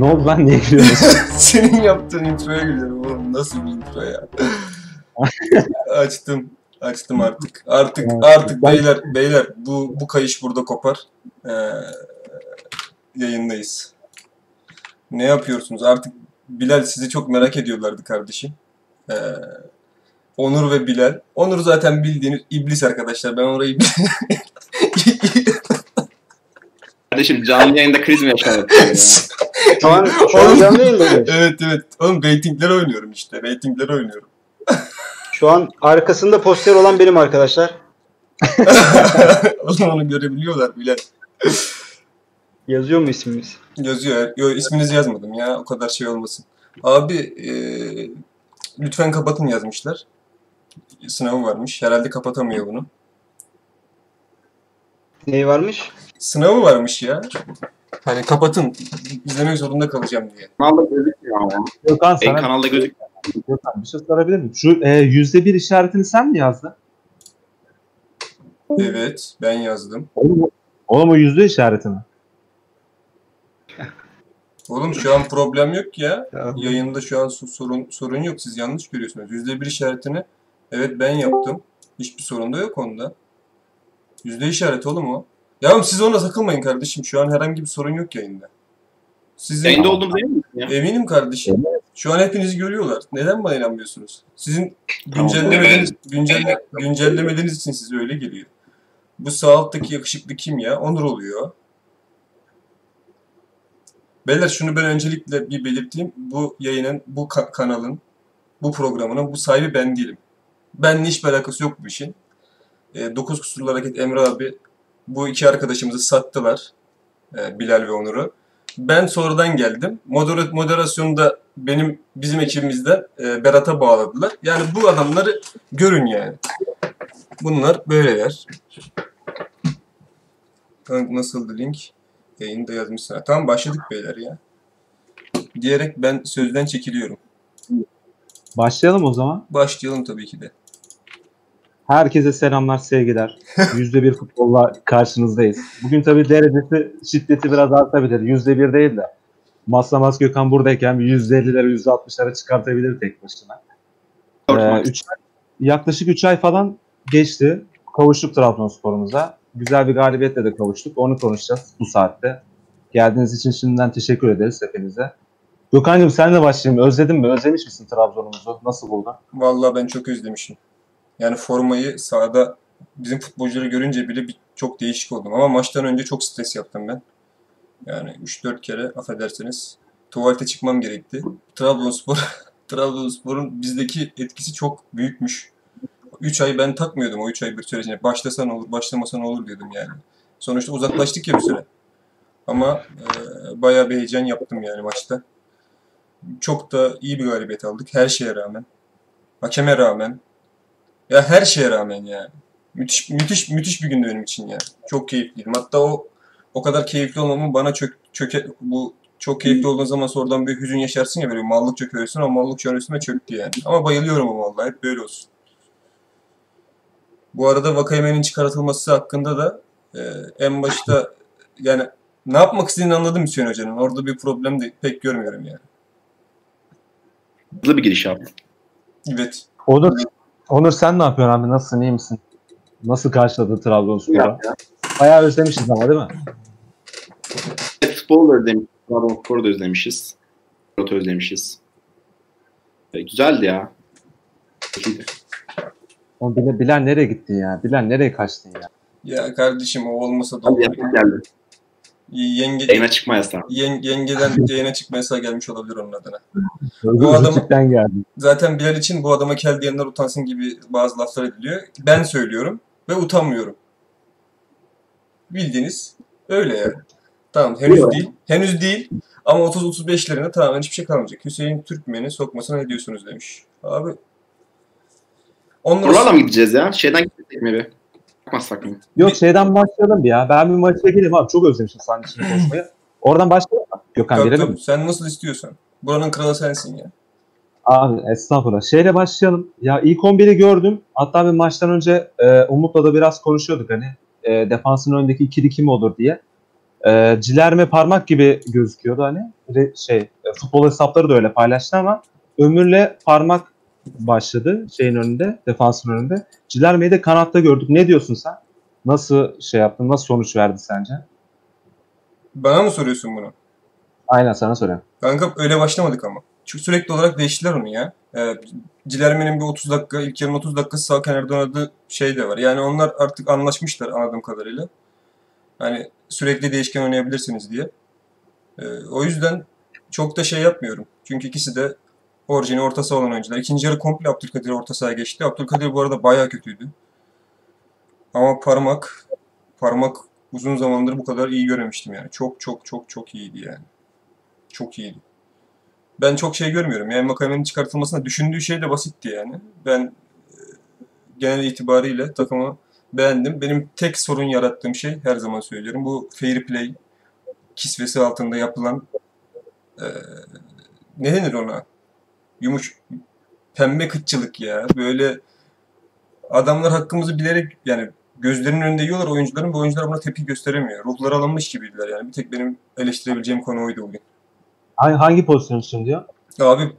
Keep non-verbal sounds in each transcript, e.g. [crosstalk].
Ne oldu lan niye gülüyorsun? [laughs] Senin yaptığın introya gülüyorum oğlum. Nasıl bir intro ya? [laughs] açtım. Açtım artık. Artık artık beyler beyler bu bu kayış burada kopar. Ee, yayındayız. Ne yapıyorsunuz? Artık Bilal sizi çok merak ediyorlardı kardeşim. Ee, Onur ve Bilal. Onur zaten bildiğiniz iblis arkadaşlar. Ben orayı [laughs] Kardeşim canlı yayında kriz mi yaşadık? [laughs] ya? Şu an, canlı yayındayız. evet evet. Oğlum reytingler oynuyorum işte. Reytingler oynuyorum. Şu an arkasında poster olan benim arkadaşlar. [laughs] Oğlum onu görebiliyorlar Bilal. Yazıyor mu ismimiz? Yazıyor. Yo, isminizi yazmadım ya. O kadar şey olmasın. Abi e, lütfen kapatın yazmışlar. Sınavı varmış. Herhalde kapatamıyor bunu. Neyi varmış? Sınavı varmış ya. Hani kapatın. İzlemek zorunda kalacağım diye. Kanalda gözükmüyor ama. Gökhan En sana kanalda gözükmüyor. Gökhan, bir şey sorabilir miyim? Şu e, yüzde bir işaretini sen mi yazdın? Evet. Ben yazdım. Oğlum, o- oğlum o yüzde işareti mi? Oğlum şu an problem yok ya. Ya. Yayında şu an so- sorun sorun yok. Siz yanlış görüyorsunuz. Yüzde bir işaretini evet ben yaptım. Hiçbir sorun da yok onda. Yüzde işareti oğlum o. Ya oğlum siz ona takılmayın kardeşim. Şu an herhangi bir sorun yok yayında. Sizin Yayında olduğumuza emin misin ya? eminim kardeşim. Şu an hepinizi görüyorlar. Neden bana inanmıyorsunuz? Sizin Tamam. güncellemediğiniz, güncelle, güncellemediğiniz için size öyle geliyor. Bu sağ alttaki yakışıklı kim ya? Onur oluyor. Beyler şunu ben öncelikle bir belirteyim. Bu yayının, bu ka- kanalın, bu programının bu sahibi ben değilim. Benimle hiçbir alakası yok bu işin. E, 9 kusurlu hareket Emre abi bu iki arkadaşımızı sattılar. E, Bilal ve Onur'u. Ben sonradan geldim. Moder moderasyonu da benim bizim ekibimizden e, Berat'a bağladılar. Yani bu adamları görün yani. Bunlar böyleler. Nasıldı link? Yayında yazmışsın. Ha, Tamam başladık beyler ya. Diyerek ben sözden çekiliyorum. Başlayalım o zaman. Başlayalım tabii ki de. Herkese selamlar, sevgiler. [laughs] Yüzde bir futbolla karşınızdayız. Bugün tabii derecesi, şiddeti biraz artabilir. Yüzde bir değil de. Maslamaz Gökhan buradayken yüzde ellilere, yüzde altmışlara çıkartabilir tek başına. Ee, üç, yaklaşık 3 ay falan geçti. Kavuştuk Trabzonspor'umuza. Güzel bir galibiyetle de kavuştuk. Onu konuşacağız bu saatte. Geldiğiniz için şimdiden teşekkür ederiz hepinize. Gökhan'cığım sen de başlayayım. Özledin mi? Özlemiş misin Trabzon'umuzu? Nasıl buldun? Vallahi ben çok özlemişim. Yani formayı sahada bizim futbolcuları görünce bile bir, çok değişik oldum. Ama maçtan önce çok stres yaptım ben. Yani 3-4 kere affedersiniz tuvalete çıkmam gerekti. Trabzonspor [laughs] Trabzonspor'un bizdeki etkisi çok büyükmüş. 3 ay ben takmıyordum o 3 ay bir sürecine. Başlasan olur, başlamasan olur diyordum yani. Sonuçta uzaklaştık ya bir süre. Ama e, bayağı bir heyecan yaptım yani maçta. Çok da iyi bir galibiyet aldık her şeye rağmen. Hakeme rağmen. Ya her şeye rağmen yani. Müthiş müthiş müthiş bir gündü benim için ya. Çok keyifliydim. Hatta o o kadar keyifli olmamın bana çök çöke bu çok keyifli olduğun zaman sonradan bir hüzün yaşarsın ya böyle mallık çöküyorsun ama mallık şu an üstüme çöktü yani. Ama bayılıyorum o vallahi hep böyle olsun. Bu arada Vakayeme'nin çıkartılması hakkında da e, en başta yani ne yapmak istediğini anladım Hüseyin Hoca'nın. Orada bir problem de pek görmüyorum yani. Hızlı bir giriş yaptı. Evet. Onur, Onur sen ne yapıyorsun abi? Nasılsın? iyi misin? Nasıl karşıladı Trabzonspor'u? Bayağı özlemişiz ama değil mi? Evet, futbolu da özlemişiz. Trabzonspor'u da özlemişiz. Spor'u özlemişiz. E, güzeldi ya. Keyifliydi. Oğlum Bilal, Bilal nereye gittin ya? Bilal nereye kaçtın ya? Ya kardeşim o olmasa da Hadi olur. yasak geldi. Yenge, Yayına çıkma yasağı. yen- yengeden [laughs] yayına çıkma yasağı gelmiş olabilir onun adına. Bu adam- geldi. Zaten Bilal için bu adama kel diyenler utansın gibi bazı laflar ediliyor. Ben söylüyorum ve utanmıyorum. Bildiğiniz öyle yani. Tamam henüz Biliyorum. değil. Henüz değil. Ama 30-35'lerinde tamamen hiçbir şey kalmayacak. Hüseyin Türkmen'i sokmasına ne diyorsunuz demiş. Abi. Ondan Buralarla mı gideceğiz ya? Şeyden gittik mi bir? Bakmazsak mı? Yok şeyden başlayalım bir ya. Ben bir maça gireyim abi. Çok özlemişim sahne [laughs] içinde konuşmayı. Oradan başlayalım mı? Gökhan Tabii, girelim tabii. mi? Sen nasıl istiyorsan. Buranın kralı sensin ya. Abi estağfurullah. Şeyle başlayalım. Ya ilk 11'i gördüm. Hatta bir maçtan önce e, Umut'la da biraz konuşuyorduk hani. E, defansın önündeki ikili kim olur diye. e, Cilerme parmak gibi gözüküyordu hani. Re- şey e, futbol hesapları da öyle paylaştı ama Ömür'le parmak başladı şeyin önünde, defansın önünde. Cilerme'yi de kanatta gördük. Ne diyorsun sen? Nasıl şey yaptın? Nasıl sonuç verdi sence? Bana mı soruyorsun bunu? Aynen sana soruyorum. Kanka öyle başlamadık ama. Çünkü sürekli olarak değiştiler onu ya. Ee, Cilerme'nin bir 30 dakika, ilk yarının 30 dakikası sağ kenarda oynadığı şey de var. Yani onlar artık anlaşmışlar anladığım kadarıyla. Hani sürekli değişken oynayabilirsiniz diye. Ee, o yüzden çok da şey yapmıyorum. Çünkü ikisi de orijini orta saha olan oyuncular. İkinci yarı komple Abdülkadir orta sahaya geçti. Abdülkadir bu arada bayağı kötüydü. Ama parmak, parmak uzun zamandır bu kadar iyi göremiştim yani. Çok çok çok çok iyiydi yani. Çok iyiydi. Ben çok şey görmüyorum. Yani Makame'nin çıkartılmasına düşündüğü şey de basitti yani. Ben e, genel itibariyle takımı beğendim. Benim tek sorun yarattığım şey her zaman söylüyorum. Bu fair play kisvesi altında yapılan e, ne denir ona? Yumuş pembe kıtçılık ya. Böyle adamlar hakkımızı bilerek yani gözlerinin önünde yiyorlar oyuncuların. Bu oyuncular buna tepki gösteremiyor. Ruhları alınmış gibiydiler yani. Bir tek benim eleştirebileceğim konu oydu bugün. Hangi, hangi pozisyon için diyor? Abi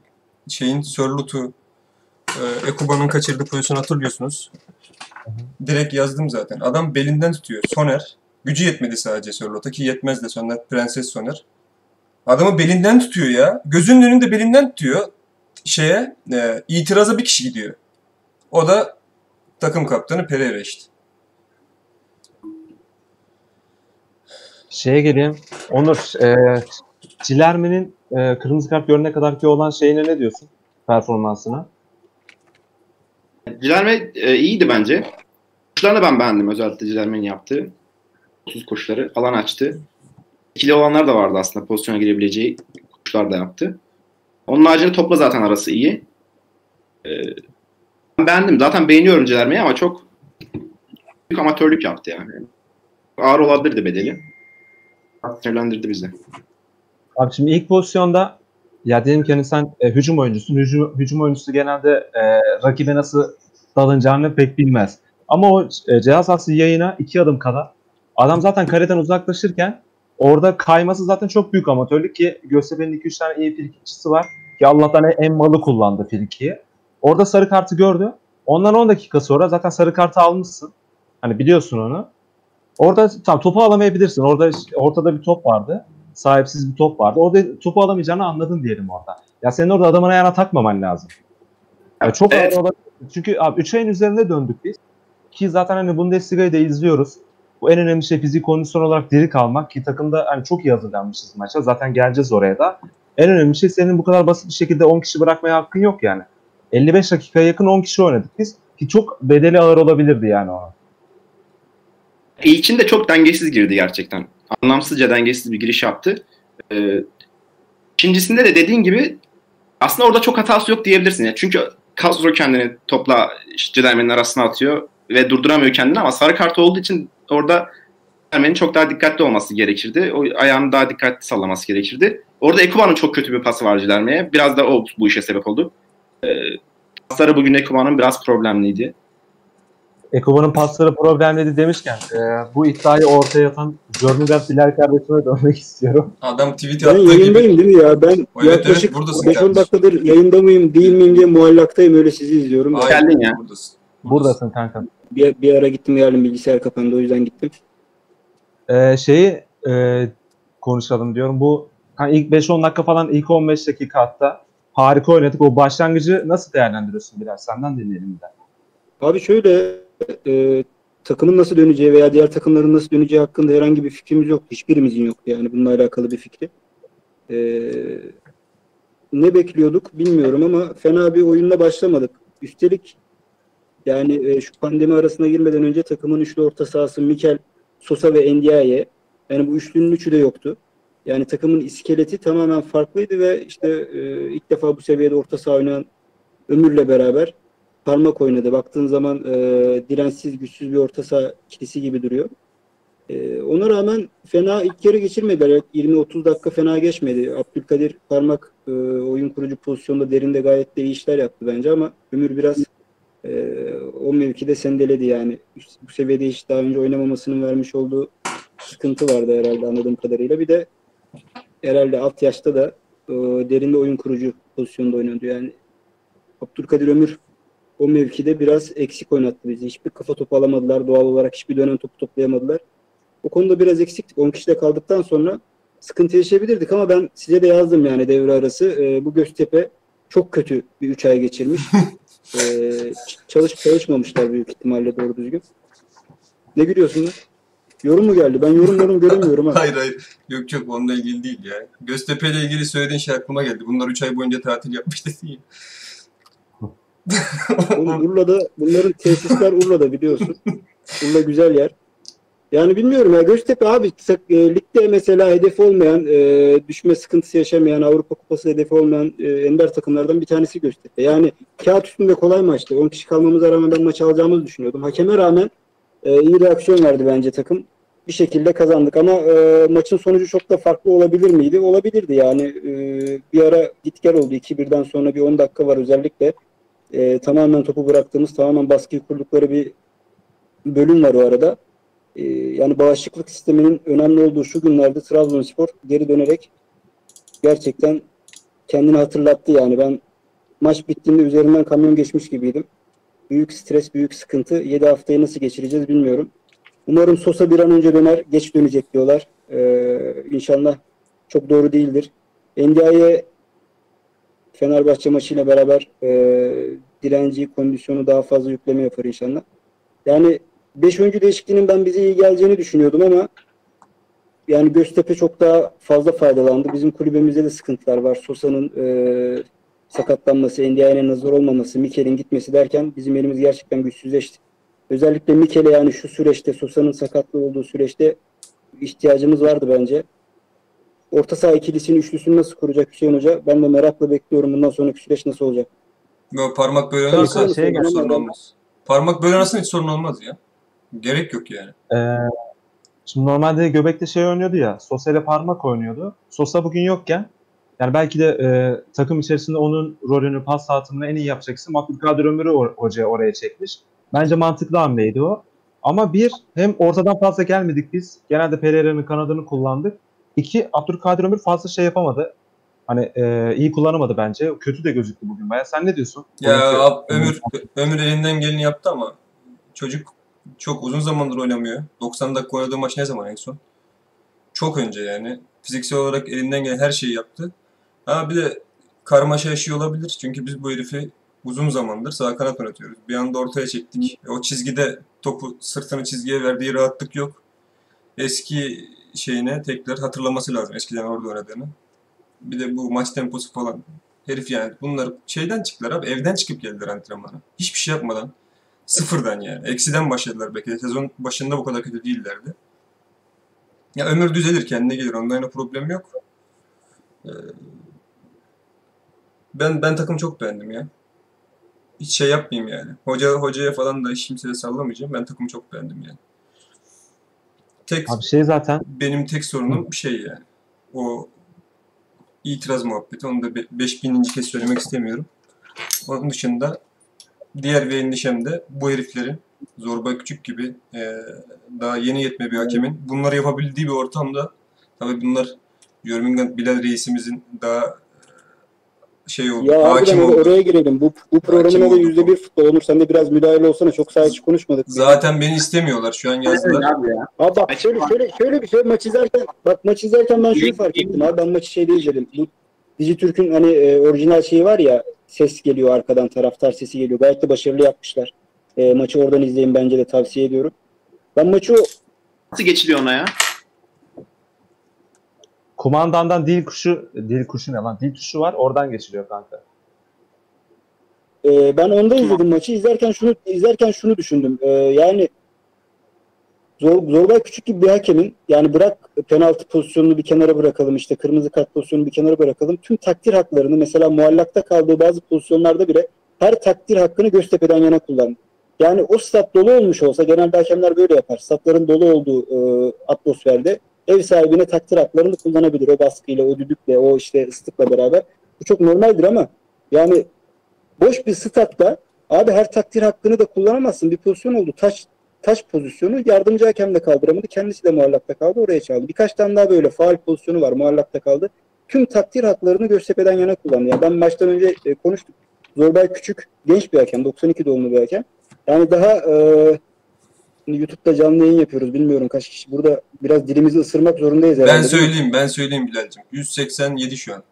şeyin Sörlot'u e, Ekuba'nın kaçırdığı pozisyonu hatırlıyorsunuz. Direkt yazdım zaten. Adam belinden tutuyor. Soner. Gücü yetmedi sadece Sörlot'a ki yetmez de Soner. Prenses Soner. Adamı belinden tutuyor ya. Gözünün önünde belinden tutuyor. Şeye e, itiraza bir kişi gidiyor. O da takım kaptanı Pereira işte. Şeye geleyim. Onur, e, Cilerme'nin e, kırmızı kart görene kadar ki olan şeyine ne diyorsun? Performansına. Cilerme e, iyiydi bence. Koşularını ben beğendim özellikle Cilerme'nin yaptığı. 30 koşuları alan açtı. İkili olanlar da vardı aslında pozisyona girebileceği koşular da yaptı. Onun haricinde topla zaten arası iyi. E, beğendim. Zaten beğeniyorum Cilerme'yi ama çok büyük amatörlük yaptı yani. Ağır olabilirdi bedeli. Sinirlendirdi bizi. Abi şimdi ilk pozisyonda ya dedim ki hani sen e, hücum oyuncusun. Hücum, hücum oyuncusu genelde e, rakibe nasıl dalınacağını pek bilmez. Ama o e, cihaz sahası yayına iki adım kadar. Adam zaten kareden uzaklaşırken orada kayması zaten çok büyük amatörlük ki Göztepe'nin 2-3 tane iyi frikikçisi var. Ki Allah'tan en malı kullandı frikiyi. Orada sarı kartı gördü. Ondan 10 dakika sonra zaten sarı kartı almışsın. Hani biliyorsun onu. Orada tam topu alamayabilirsin. Orada ortada bir top vardı. Sahipsiz bir top vardı. Orada topu alamayacağını anladın diyelim orada. Ya senin orada adamın ayağına takmaman lazım. Yani çok Evet. ağır. Çünkü abi 3 ayın üzerinde döndük biz. Ki zaten hani Bundesliga'yı da izliyoruz. Bu en önemli şey fizik kondisyon olarak diri kalmak ki takımda hani çok iyi hazırlanmışız maça. Zaten geleceğiz oraya da. En önemli şey senin bu kadar basit bir şekilde 10 kişi bırakmaya hakkın yok yani. 55 dakikaya yakın 10 kişi oynadık biz. Ki çok bedeli ağır olabilirdi yani o. İlkinde çok dengesiz girdi gerçekten. Anlamsızca dengesiz bir giriş yaptı. Ee, ikincisinde de dediğin gibi aslında orada çok hatası yok diyebilirsin. Ya. Çünkü Castro kendini topla Cidermen'in arasına atıyor ve durduramıyor kendini ama sarı kart olduğu için orada Cidermen'in çok daha dikkatli olması gerekirdi. O ayağını daha dikkatli sallaması gerekirdi. Orada Ekuba'nın çok kötü bir pası var Cidermen'e. Biraz da o bu işe sebep oldu. Ee, pasları bugün Ekuba'nın biraz problemliydi. Ekuba'nın pasları problemliydi demişken e, bu iddiayı ortaya atan Jornügat Bilal kardeşime dönmek [laughs] istiyorum. Adam tweet Ben attığı gibi yayındayım değil mi ya? Ben Evet, evet, yaklaşık buradasın 5-10 kardeşim. dakikadır yayında mıyım değil miyim diye muallaktayım öyle sizi izliyorum. Hayır, Geldin ya. Buradasın. Buradasın kanka. Bir, bir ara gittim geldim bilgisayar kapandı o yüzden gittim. E, şeyi e, konuşalım diyorum. Bu hani ilk 5-10 dakika falan ilk 15 dakika hatta harika oynadık. O başlangıcı nasıl değerlendiriyorsun biraz? Senden dinleyelim bir. Abi şöyle e, takımın nasıl döneceği veya diğer takımların nasıl döneceği hakkında herhangi bir fikrimiz yok. Hiçbirimizin yoktu yani bununla alakalı bir fikri. E, ne bekliyorduk bilmiyorum ama fena bir oyunla başlamadık. Üstelik yani e, şu pandemi arasına girmeden önce takımın üçlü orta sahası Mikel, Sosa ve Ndiaye. Yani bu üçlünün üçü de yoktu. Yani takımın iskeleti tamamen farklıydı ve işte e, ilk defa bu seviyede orta saha oynayan Ömür'le beraber parmak oynadı. Baktığın zaman e, dirençsiz, güçsüz bir orta saha ikilisi gibi duruyor. E, ona rağmen fena ilk yarı geçirmediler. 20-30 dakika fena geçmedi. Abdülkadir parmak e, oyun kurucu pozisyonda derinde gayet de iyi işler yaptı bence ama Ömür biraz e, o mevkide sendeledi yani. Bu seviyede hiç daha önce oynamamasının vermiş olduğu sıkıntı vardı herhalde anladığım kadarıyla. Bir de herhalde alt yaşta da e, derinde oyun kurucu pozisyonda oynuyordu. Yani Abdülkadir Ömür o mevkide biraz eksik oynattı bizi. Hiçbir kafa topu alamadılar. Doğal olarak hiçbir dönem topu toplayamadılar. O konuda biraz eksiktik. 10 kişide kaldıktan sonra sıkıntı yaşayabilirdik ama ben size de yazdım yani devre arası. E, bu Göztepe çok kötü bir 3 ay geçirmiş. [laughs] e, çalış çalışmamışlar büyük ihtimalle doğru düzgün. Ne gülüyorsun lan? Yorum mu geldi? Ben yorum yorum göremiyorum ha. [laughs] Hayır hayır. Yok yok onunla ilgili değil ya. Göztepe ile ilgili söylediğin şey aklıma geldi. Bunlar 3 ay boyunca tatil yapmış. [laughs] Oğlum Urla'da bunların tesisler Urla'da biliyorsun. Urla güzel yer. Yani bilmiyorum ya Göztepe abi e, ligde mesela hedef olmayan, e, düşme sıkıntısı yaşamayan, Avrupa Kupası hedefi olmayan e, ender takımlardan bir tanesi Göztepe. Yani kağıt üstünde kolay maçtı. 10 kişi kalmamıza rağmen ben maçı alacağımızı düşünüyordum. Hakeme rağmen e, iyi reaksiyon verdi bence takım. Bir şekilde kazandık ama e, maçın sonucu çok da farklı olabilir miydi? Olabilirdi yani. E, bir ara git oldu. 2-1'den sonra bir 10 dakika var özellikle. E, tamamen topu bıraktığımız, tamamen baskıyı kurdukları bir bölüm var o arada. E, yani bağışıklık sisteminin önemli olduğu şu günlerde Trabzonspor geri dönerek gerçekten kendini hatırlattı yani. Ben maç bittiğinde üzerinden kamyon geçmiş gibiydim. Büyük stres, büyük sıkıntı. 7 haftayı nasıl geçireceğiz bilmiyorum. Umarım Sosa bir an önce döner. Geç dönecek diyorlar. Ee, inşallah çok doğru değildir. NDI'ye Fenerbahçe maçıyla beraber e, direnci, kondisyonu daha fazla yükleme yapar inşallah. Yani 5 oyuncu değişikliğinin ben bize iyi geleceğini düşünüyordum ama yani Göztepe çok daha fazla faydalandı. Bizim kulübemizde de sıkıntılar var. Sosa'nın e, sakatlanması, NDI'nin hazır olmaması, Mikel'in gitmesi derken bizim elimiz gerçekten güçsüzleşti. Özellikle Mikel'e yani şu süreçte, Sosa'nın sakatlığı olduğu süreçte ihtiyacımız vardı bence. Orta saha ikilisini, üçlüsünü nasıl kuracak Hüseyin Hoca? Ben de merakla bekliyorum bundan sonraki süreç nasıl olacak. Böyle parmak böyle oynarsa hiç sorun ben. olmaz. Parmak böyle oynarsa hiç sorun olmaz ya. Gerek yok yani. Ee, şimdi normalde Göbek'te şey oynuyordu ya. Sosa ile parmak oynuyordu. Sosa bugün yokken yani belki de e, takım içerisinde onun rolünü, pas dağıtımını en iyi yapacak isim Abdülkadir Ömür'ü or- hoca oraya çekmiş. Bence mantıklı hamleydi o. Ama bir, hem ortadan fazla gelmedik biz. Genelde Pereira'nın kanadını kullandık. İki, Abdülkadir Ömür fazla şey yapamadı. Hani e, iyi kullanamadı bence. Kötü de gözüktü bugün baya. Sen ne diyorsun? Ya Ab- Ömür Ömür elinden geleni yaptı ama çocuk çok uzun zamandır oynamıyor. 90 dakika oynadığı maç ne zaman en son? Çok önce yani. Fiziksel olarak elinden gelen her şeyi yaptı. Ama bir de karmaşa yaşıyor olabilir. Çünkü biz bu herifi uzun zamandır sağ kanat oynatıyoruz. Bir anda ortaya çektik. O çizgide topu sırtını çizgiye verdiği rahatlık yok. Eski şeyine tekrar hatırlaması lazım eskiden orada oynadığını. Bir de bu maç temposu falan. Herif yani bunlar şeyden çıktılar abi. Evden çıkıp geldiler antrenmana. Hiçbir şey yapmadan. Sıfırdan yani. Eksiden başladılar belki de. Sezon başında bu kadar kötü değillerdi. Ya ömür düzelir kendine gelir. Ondan yana problem yok. Ee, ben ben takım çok beğendim ya. Hiç şey yapmayayım yani. Hoca hocaya falan da kimseye sallamayacağım. Ben takımı çok beğendim yani. Tek Abi şey zaten benim tek sorunum bir şey yani. O itiraz muhabbeti. Onu da 5000. kez söylemek istemiyorum. Onun dışında diğer bir endişem de bu heriflerin Zorba Küçük gibi e, daha yeni yetme bir hakemin bunları yapabildiği bir ortamda tabii bunlar Jörmingen Bilal reisimizin daha şey oldu, Ya abi hakim ben oldu. oraya girelim. Bu, bu programın adı yüzde bir futbol olur. Sen de biraz müdahale olsana. Çok sağ içi konuşmadık. Zaten beni istemiyorlar şu an yazdılar. Abi ya. Abi bak şöyle şöyle şöyle bir şey maç izlerken bak maç izlerken ben şunu fark ettim abi ben maçı şeyde izledim. Bu Dijitürk'ün hani e, orijinal şeyi var ya ses geliyor arkadan taraftar sesi geliyor. Gayet de başarılı yapmışlar. E, maçı oradan izleyin bence de tavsiye ediyorum. Ben maçı Nasıl geçiliyor ona ya? Kumandandan dil kuşu, dil kuşu ne lan? Dil tuşu var oradan geçiliyor kanka. Ee, ben onda izledim maçı. İzlerken şunu izlerken şunu düşündüm. Ee, yani Zor, Zorbay Küçük gibi bir hakemin yani bırak penaltı pozisyonunu bir kenara bırakalım işte kırmızı kart pozisyonunu bir kenara bırakalım. Tüm takdir haklarını mesela muallakta kaldığı bazı pozisyonlarda bile her takdir hakkını Göztepe'den yana kullandı. Yani o stat dolu olmuş olsa genelde hakemler böyle yapar. Statların dolu olduğu e, atmosferde ev sahibine takdir haklarını kullanabilir. O baskıyla, o düdükle, o işte ıslıkla beraber. Bu çok normaldir ama yani boş bir statta abi her takdir hakkını da kullanamazsın. Bir pozisyon oldu. Taç taş pozisyonu yardımcı hakem de kaldıramadı. Kendisi de muallakta kaldı. Oraya çaldı. Birkaç tane daha böyle faal pozisyonu var. Muallakta kaldı. Tüm takdir haklarını Göztepe'den yana kullandı. Yani ben maçtan önce e, konuştuk. Zorbay Küçük genç bir hakem. 92 doğumlu bir hakem. Yani daha e, şimdi YouTube'da canlı yayın yapıyoruz. Bilmiyorum kaç kişi. Burada biraz dilimizi ısırmak zorundayız herhalde. Ben söyleyeyim, ben söyleyeyim Bilal'cim. 187 şu an.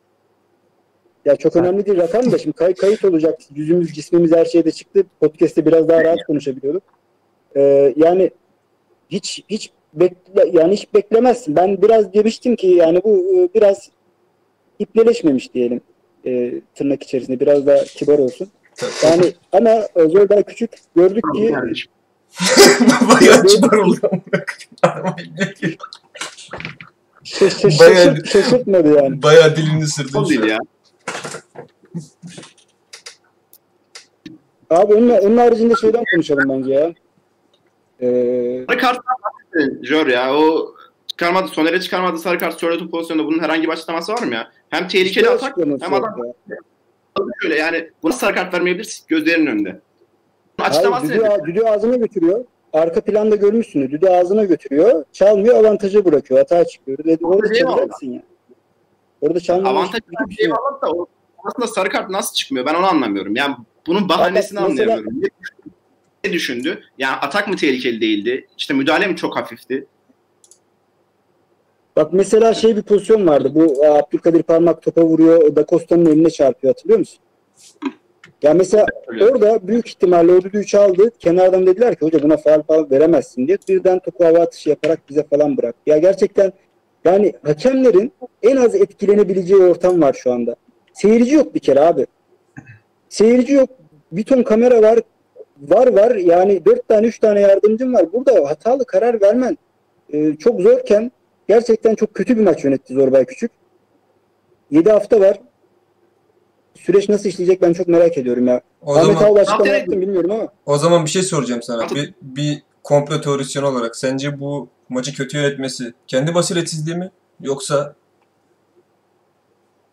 Ya çok önemli değil rakam da şimdi kay- kayıt olacak. Yüzümüz, cismimiz her şeyde çıktı. Podcast'te biraz daha rahat konuşabiliyorduk. Ee, yani hiç hiç bekle, yani hiç beklemezsin. Ben biraz demiştim ki yani bu e, biraz ipleleşmemiş diyelim. E, tırnak içerisinde biraz daha kibar olsun. Yani ama e, Zorbay Küçük gördük ki. [laughs] Bayağı kibar oldu. Arabayı ne- şaş- şaş- Bayağı- şaşırt- şaşırtmadı yani. Bayağı dilini şu değil ya. Abi onun, onun haricinde şeyden konuşalım bence ya. Ee, Sarı karttan bahsettin Jor ya. O çıkarmadı, Soner'e çıkarmadı sarı kart Sörlot'un pozisyonunda bunun herhangi bir açıklaması var mı ya? Hem tehlikeli atak hem adam ya. şöyle yani buna sarı kart vermeyebilirsin gözlerinin önünde. Açıklaması Hayır, düdüğü, nedir? düdüğü ağzına götürüyor. Arka planda görmüşsünüz. Düdüğü ağzına götürüyor. Çalmıyor avantajı bırakıyor. Hata çıkıyor. Dedi, orada Avantajı çalacaksın ya. Orada çalmıyor. Avantaj bir şey var da o aslında sarı kart nasıl çıkmıyor ben onu anlamıyorum. Yani bunun bahanesini mesela- anlayamıyorum. Ne düşündü? Ne düşündü? Yani atak mı tehlikeli değildi? İşte müdahale mi çok hafifti? Bak mesela şey bir pozisyon vardı. Bu e, Abdülkadir Parmak topa vuruyor. Da Costa'nın eline çarpıyor. Hatırlıyor musun? Ya mesela orada büyük ihtimalle o düdüğü çaldı. Kenardan dediler ki hoca buna faal falan veremezsin diye. Birden topu hava atışı yaparak bize falan bırak. Ya gerçekten yani hakemlerin en az etkilenebileceği ortam var şu anda. Seyirci yok bir kere abi. Seyirci yok. Bir ton kamera var. Var var. Yani dört tane üç tane yardımcım var. Burada hatalı karar vermen e, çok zorken gerçekten çok kötü bir maç yönetti Zorbay Küçük. 7 hafta var. Süreç nasıl işleyecek ben çok merak ediyorum ya. O Ahmet zaman Ağol açıklama Zaten- yaptı mı bilmiyorum ama. o zaman bir şey soracağım sana. Bir, bir komplo teorisyeni olarak sence bu maçı kötü yönetmesi kendi basiretsizliği mi yoksa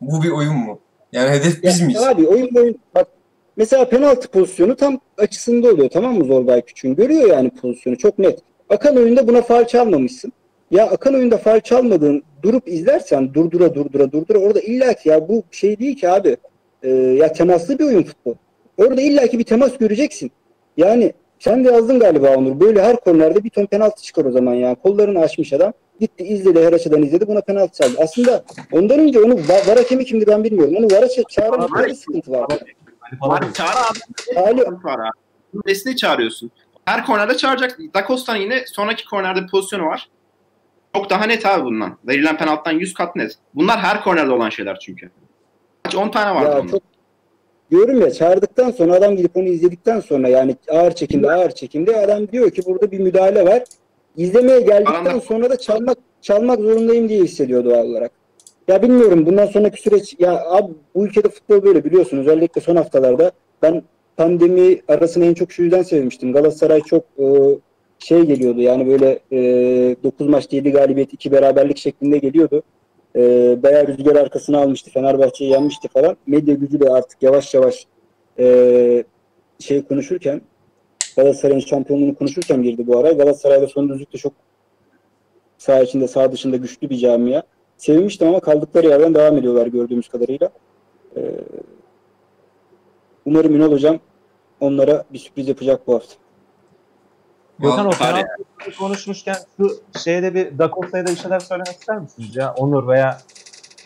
bu bir oyun mu? Yani hedef biz Ya miyiz? Abi oyun oyun bak mesela penaltı pozisyonu tam açısında oluyor tamam mı Zorbay Küçük'ün? Görüyor yani pozisyonu çok net. Akan oyunda buna faal çalmamışsın. Ya akan oyunda faal çalmadığın durup izlersen durdura durdura durdura orada illaki ya bu şey değil ki abi. Ee, ya temaslı bir oyun futbol. Orada illaki bir temas göreceksin. Yani sen de yazdın galiba Onur. Böyle her kornerde bir ton penaltı çıkar o zaman ya. Kollarını açmış adam. Gitti izledi her açıdan izledi buna penaltı çaldı. Aslında ondan önce onu var, var hakemi kimdi ben bilmiyorum. Onu vara ça- çağırmışlar bir sıkıntı var. Abi çağır abi. Var abi. Nesini çağırıyorsun? Her kornerde çağıracak. Da Costa'nın yine sonraki kornerde bir pozisyonu var. Çok daha net abi bundan. Verilen penaltıdan 100 kat net. Bunlar her kornerde olan şeyler çünkü. Kaç 10 tane vardı ya onun. çok diyorum ya çağırdıktan sonra adam gidip onu izledikten sonra yani ağır çekimde ağır çekimde adam diyor ki burada bir müdahale var. İzlemeye geldikten Aranda- sonra da çalmak çalmak zorundayım diye hissediyor doğal olarak. Ya bilmiyorum bundan sonraki süreç ya abi bu ülkede futbol böyle biliyorsunuz özellikle son haftalarda ben pandemi arasını en çok şu yüzden sevmiştim. Galatasaray çok e, şey geliyordu yani böyle e, 9 maçta 7 galibiyet 2 beraberlik şeklinde geliyordu. E, bayağı rüzgar arkasına almıştı. Fenerbahçe'yi yenmişti falan. Medya gücü de artık yavaş yavaş e, şey konuşurken Galatasaray'ın şampiyonluğunu konuşurken girdi bu ara. Galatasaray'da son düzlükte çok sağ içinde sağ dışında güçlü bir camia. Sevinmiştim ama kaldıkları yerden devam ediyorlar gördüğümüz kadarıyla. E, umarım Ünal Hocam onlara bir sürpriz yapacak bu hafta. Gökhan o penaltı konuşmuşken şu şeyde bir Da Costa'ya da bir şeyler söylemek ister misiniz ya? Onur veya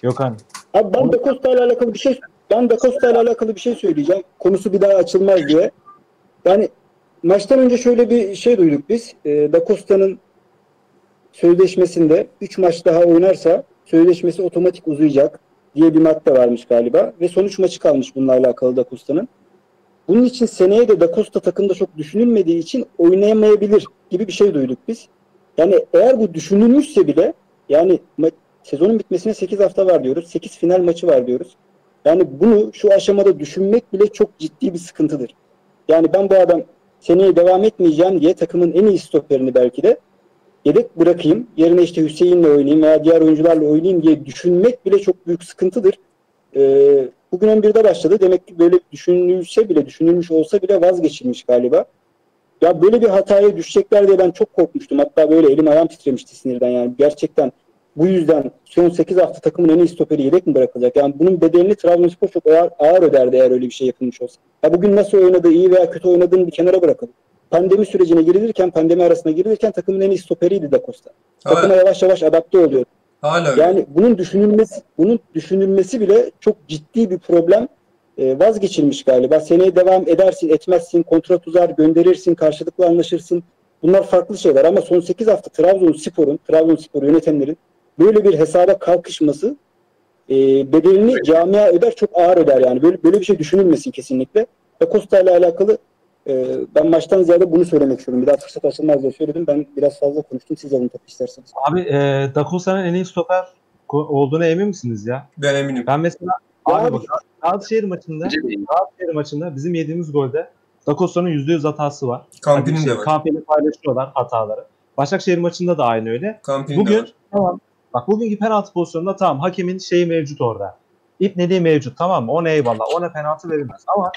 Gökhan. Abi ben Da Costa ile alakalı bir şey ben Da Costa ile alakalı bir şey söyleyeceğim. Konusu bir daha açılmaz diye. Yani maçtan önce şöyle bir şey duyduk biz. E, da Costa'nın sözleşmesinde 3 maç daha oynarsa sözleşmesi otomatik uzayacak diye bir madde varmış galiba. Ve son 3 maçı kalmış bununla alakalı Da Costa'nın. Bunun için seneye de Da Costa takımda çok düşünülmediği için oynayamayabilir gibi bir şey duyduk biz. Yani eğer bu düşünülmüşse bile yani sezonun bitmesine 8 hafta var diyoruz. 8 final maçı var diyoruz. Yani bunu şu aşamada düşünmek bile çok ciddi bir sıkıntıdır. Yani ben bu adam seneye devam etmeyeceğim diye takımın en iyi stoperini belki de yedek bırakayım. Yerine işte Hüseyin'le oynayayım veya diğer oyuncularla oynayayım diye düşünmek bile çok büyük sıkıntıdır. Ee, bugün 11'de başladı. Demek ki böyle düşünülse bile, düşünülmüş olsa bile vazgeçilmiş galiba. Ya böyle bir hataya düşecekler diye ben çok korkmuştum. Hatta böyle elim ayağım titremişti sinirden yani. Gerçekten bu yüzden son 8 hafta takımın en iyi stoperi yedek mi bırakılacak? Yani bunun bedelini Trabzonspor çok ağır, ağır öderdi eğer öyle bir şey yapılmış olsa. Ya bugün nasıl oynadığı, iyi veya kötü oynadığını bir kenara bırakalım. Pandemi sürecine girilirken, pandemi arasına girilirken takımın en iyi stoperiydi Da Costa. Takıma yavaş yavaş adapte oluyor. Hala öyle. Yani bunun düşünülmesi bunun düşünülmesi bile çok ciddi bir problem. Ee, vazgeçilmiş galiba. Seneye devam edersin, etmezsin, kontrat uzar, gönderirsin, karşılıklı anlaşırsın. Bunlar farklı şeyler ama son 8 hafta Trabzonspor'un, Trabzonspor yönetenlerin böyle bir hesaba kalkışması e, bedelini camia öder, çok ağır öder yani. Böyle böyle bir şey düşünülmesin kesinlikle. Da Costa ile alakalı e, ben maçtan ziyade bunu söylemek istiyorum. Bir daha fırsat açılmaz diye söyledim. Ben biraz fazla konuştum. Siz alın topu isterseniz. Abi e, Da Costa'nın en iyi stoper olduğuna emin misiniz ya? Ben eminim. Ben mesela Ya abi abi- bak, Galatasarayır maçında. Galatasarayır maçında bizim yediğimiz golde Da Costa'nın %100 hatası var. Kampinin de var. Kampini paylaşıyorlar hataları. Başakşehir maçında da aynı öyle. Kampinin de Bugün var. tamam. Bak bugünkü penaltı pozisyonunda tamam hakemin şeyi mevcut orada. İpneliği mevcut tamam mı? Ona eyvallah. Ona penaltı verilmez. Ama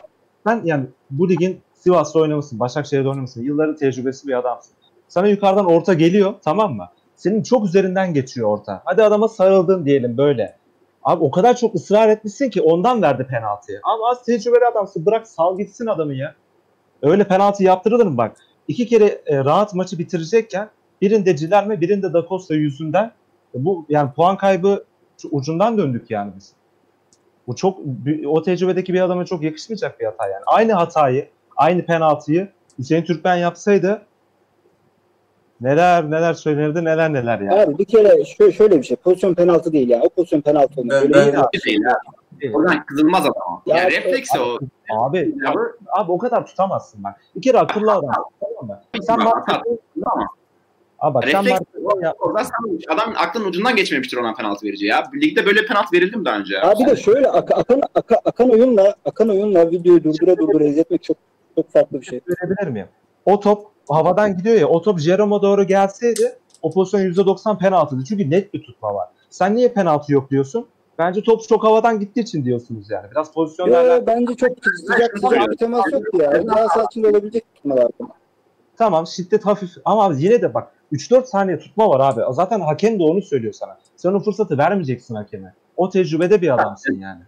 sen yani bu ligin Sivas'ta oynamışsın, Başakşehir'de oynamışsın. Yılların tecrübesi bir adamsın. Sana yukarıdan orta geliyor tamam mı? Senin çok üzerinden geçiyor orta. Hadi adama sarıldın diyelim böyle. Abi o kadar çok ısrar etmişsin ki ondan verdi penaltıyı. Ama az tecrübeli adamsın. Bırak sal gitsin adamı ya. Öyle penaltı yaptırılır mı bak? İki kere e, rahat maçı bitirecekken birinde Cilerme birinde Da Costa yüzünden e, bu yani puan kaybı ucundan döndük yani biz. Bu çok o tecrübedeki bir adama çok yakışmayacak bir hata yani. Aynı hatayı, aynı penaltıyı Hüseyin Türkmen yapsaydı neler neler söylenirdi neler neler yani. Abi bir kere şöyle, şöyle bir şey. Pozisyon penaltı değil ya. O pozisyon penaltı olmaz. Ben- Öyle ben- değil ya. Oradan kızılmaz adam. Ya, Yani refleksi o. Abi, abi, abi o kadar tutamazsın bak. Bir kere akıllı adam. Tamam mı? Sen Tamam, markete, abi bak sen Refleks Orada sen adam aklın ucundan geçmemiştir ona penaltı verici ya. Ligde böyle penaltı verildi mi daha önce? ya? Abi de şöyle ak- akan, aka- akan oyunla akan oyunla videoyu durdura durdura izletmek çok çok farklı bir şey. verebilir miyim? O top havadan gidiyor ya o top Jerome'a doğru gelseydi o pozisyon %90 penaltıydı. Çünkü net bir tutma var. Sen niye penaltı yok diyorsun? Bence top çok havadan gittiği için diyorsunuz yani. Biraz pozisyonlarla Yo, bence çok sıcak sıcak bir temas yoktu ya. Daha içinde olabilecek tutmalar. tamam şiddet hafif ama abi yine de bak 3-4 saniye tutma var abi. Zaten hakem de onu söylüyor sana. Sen o fırsatı vermeyeceksin hakeme. O tecrübede bir adamsın yani.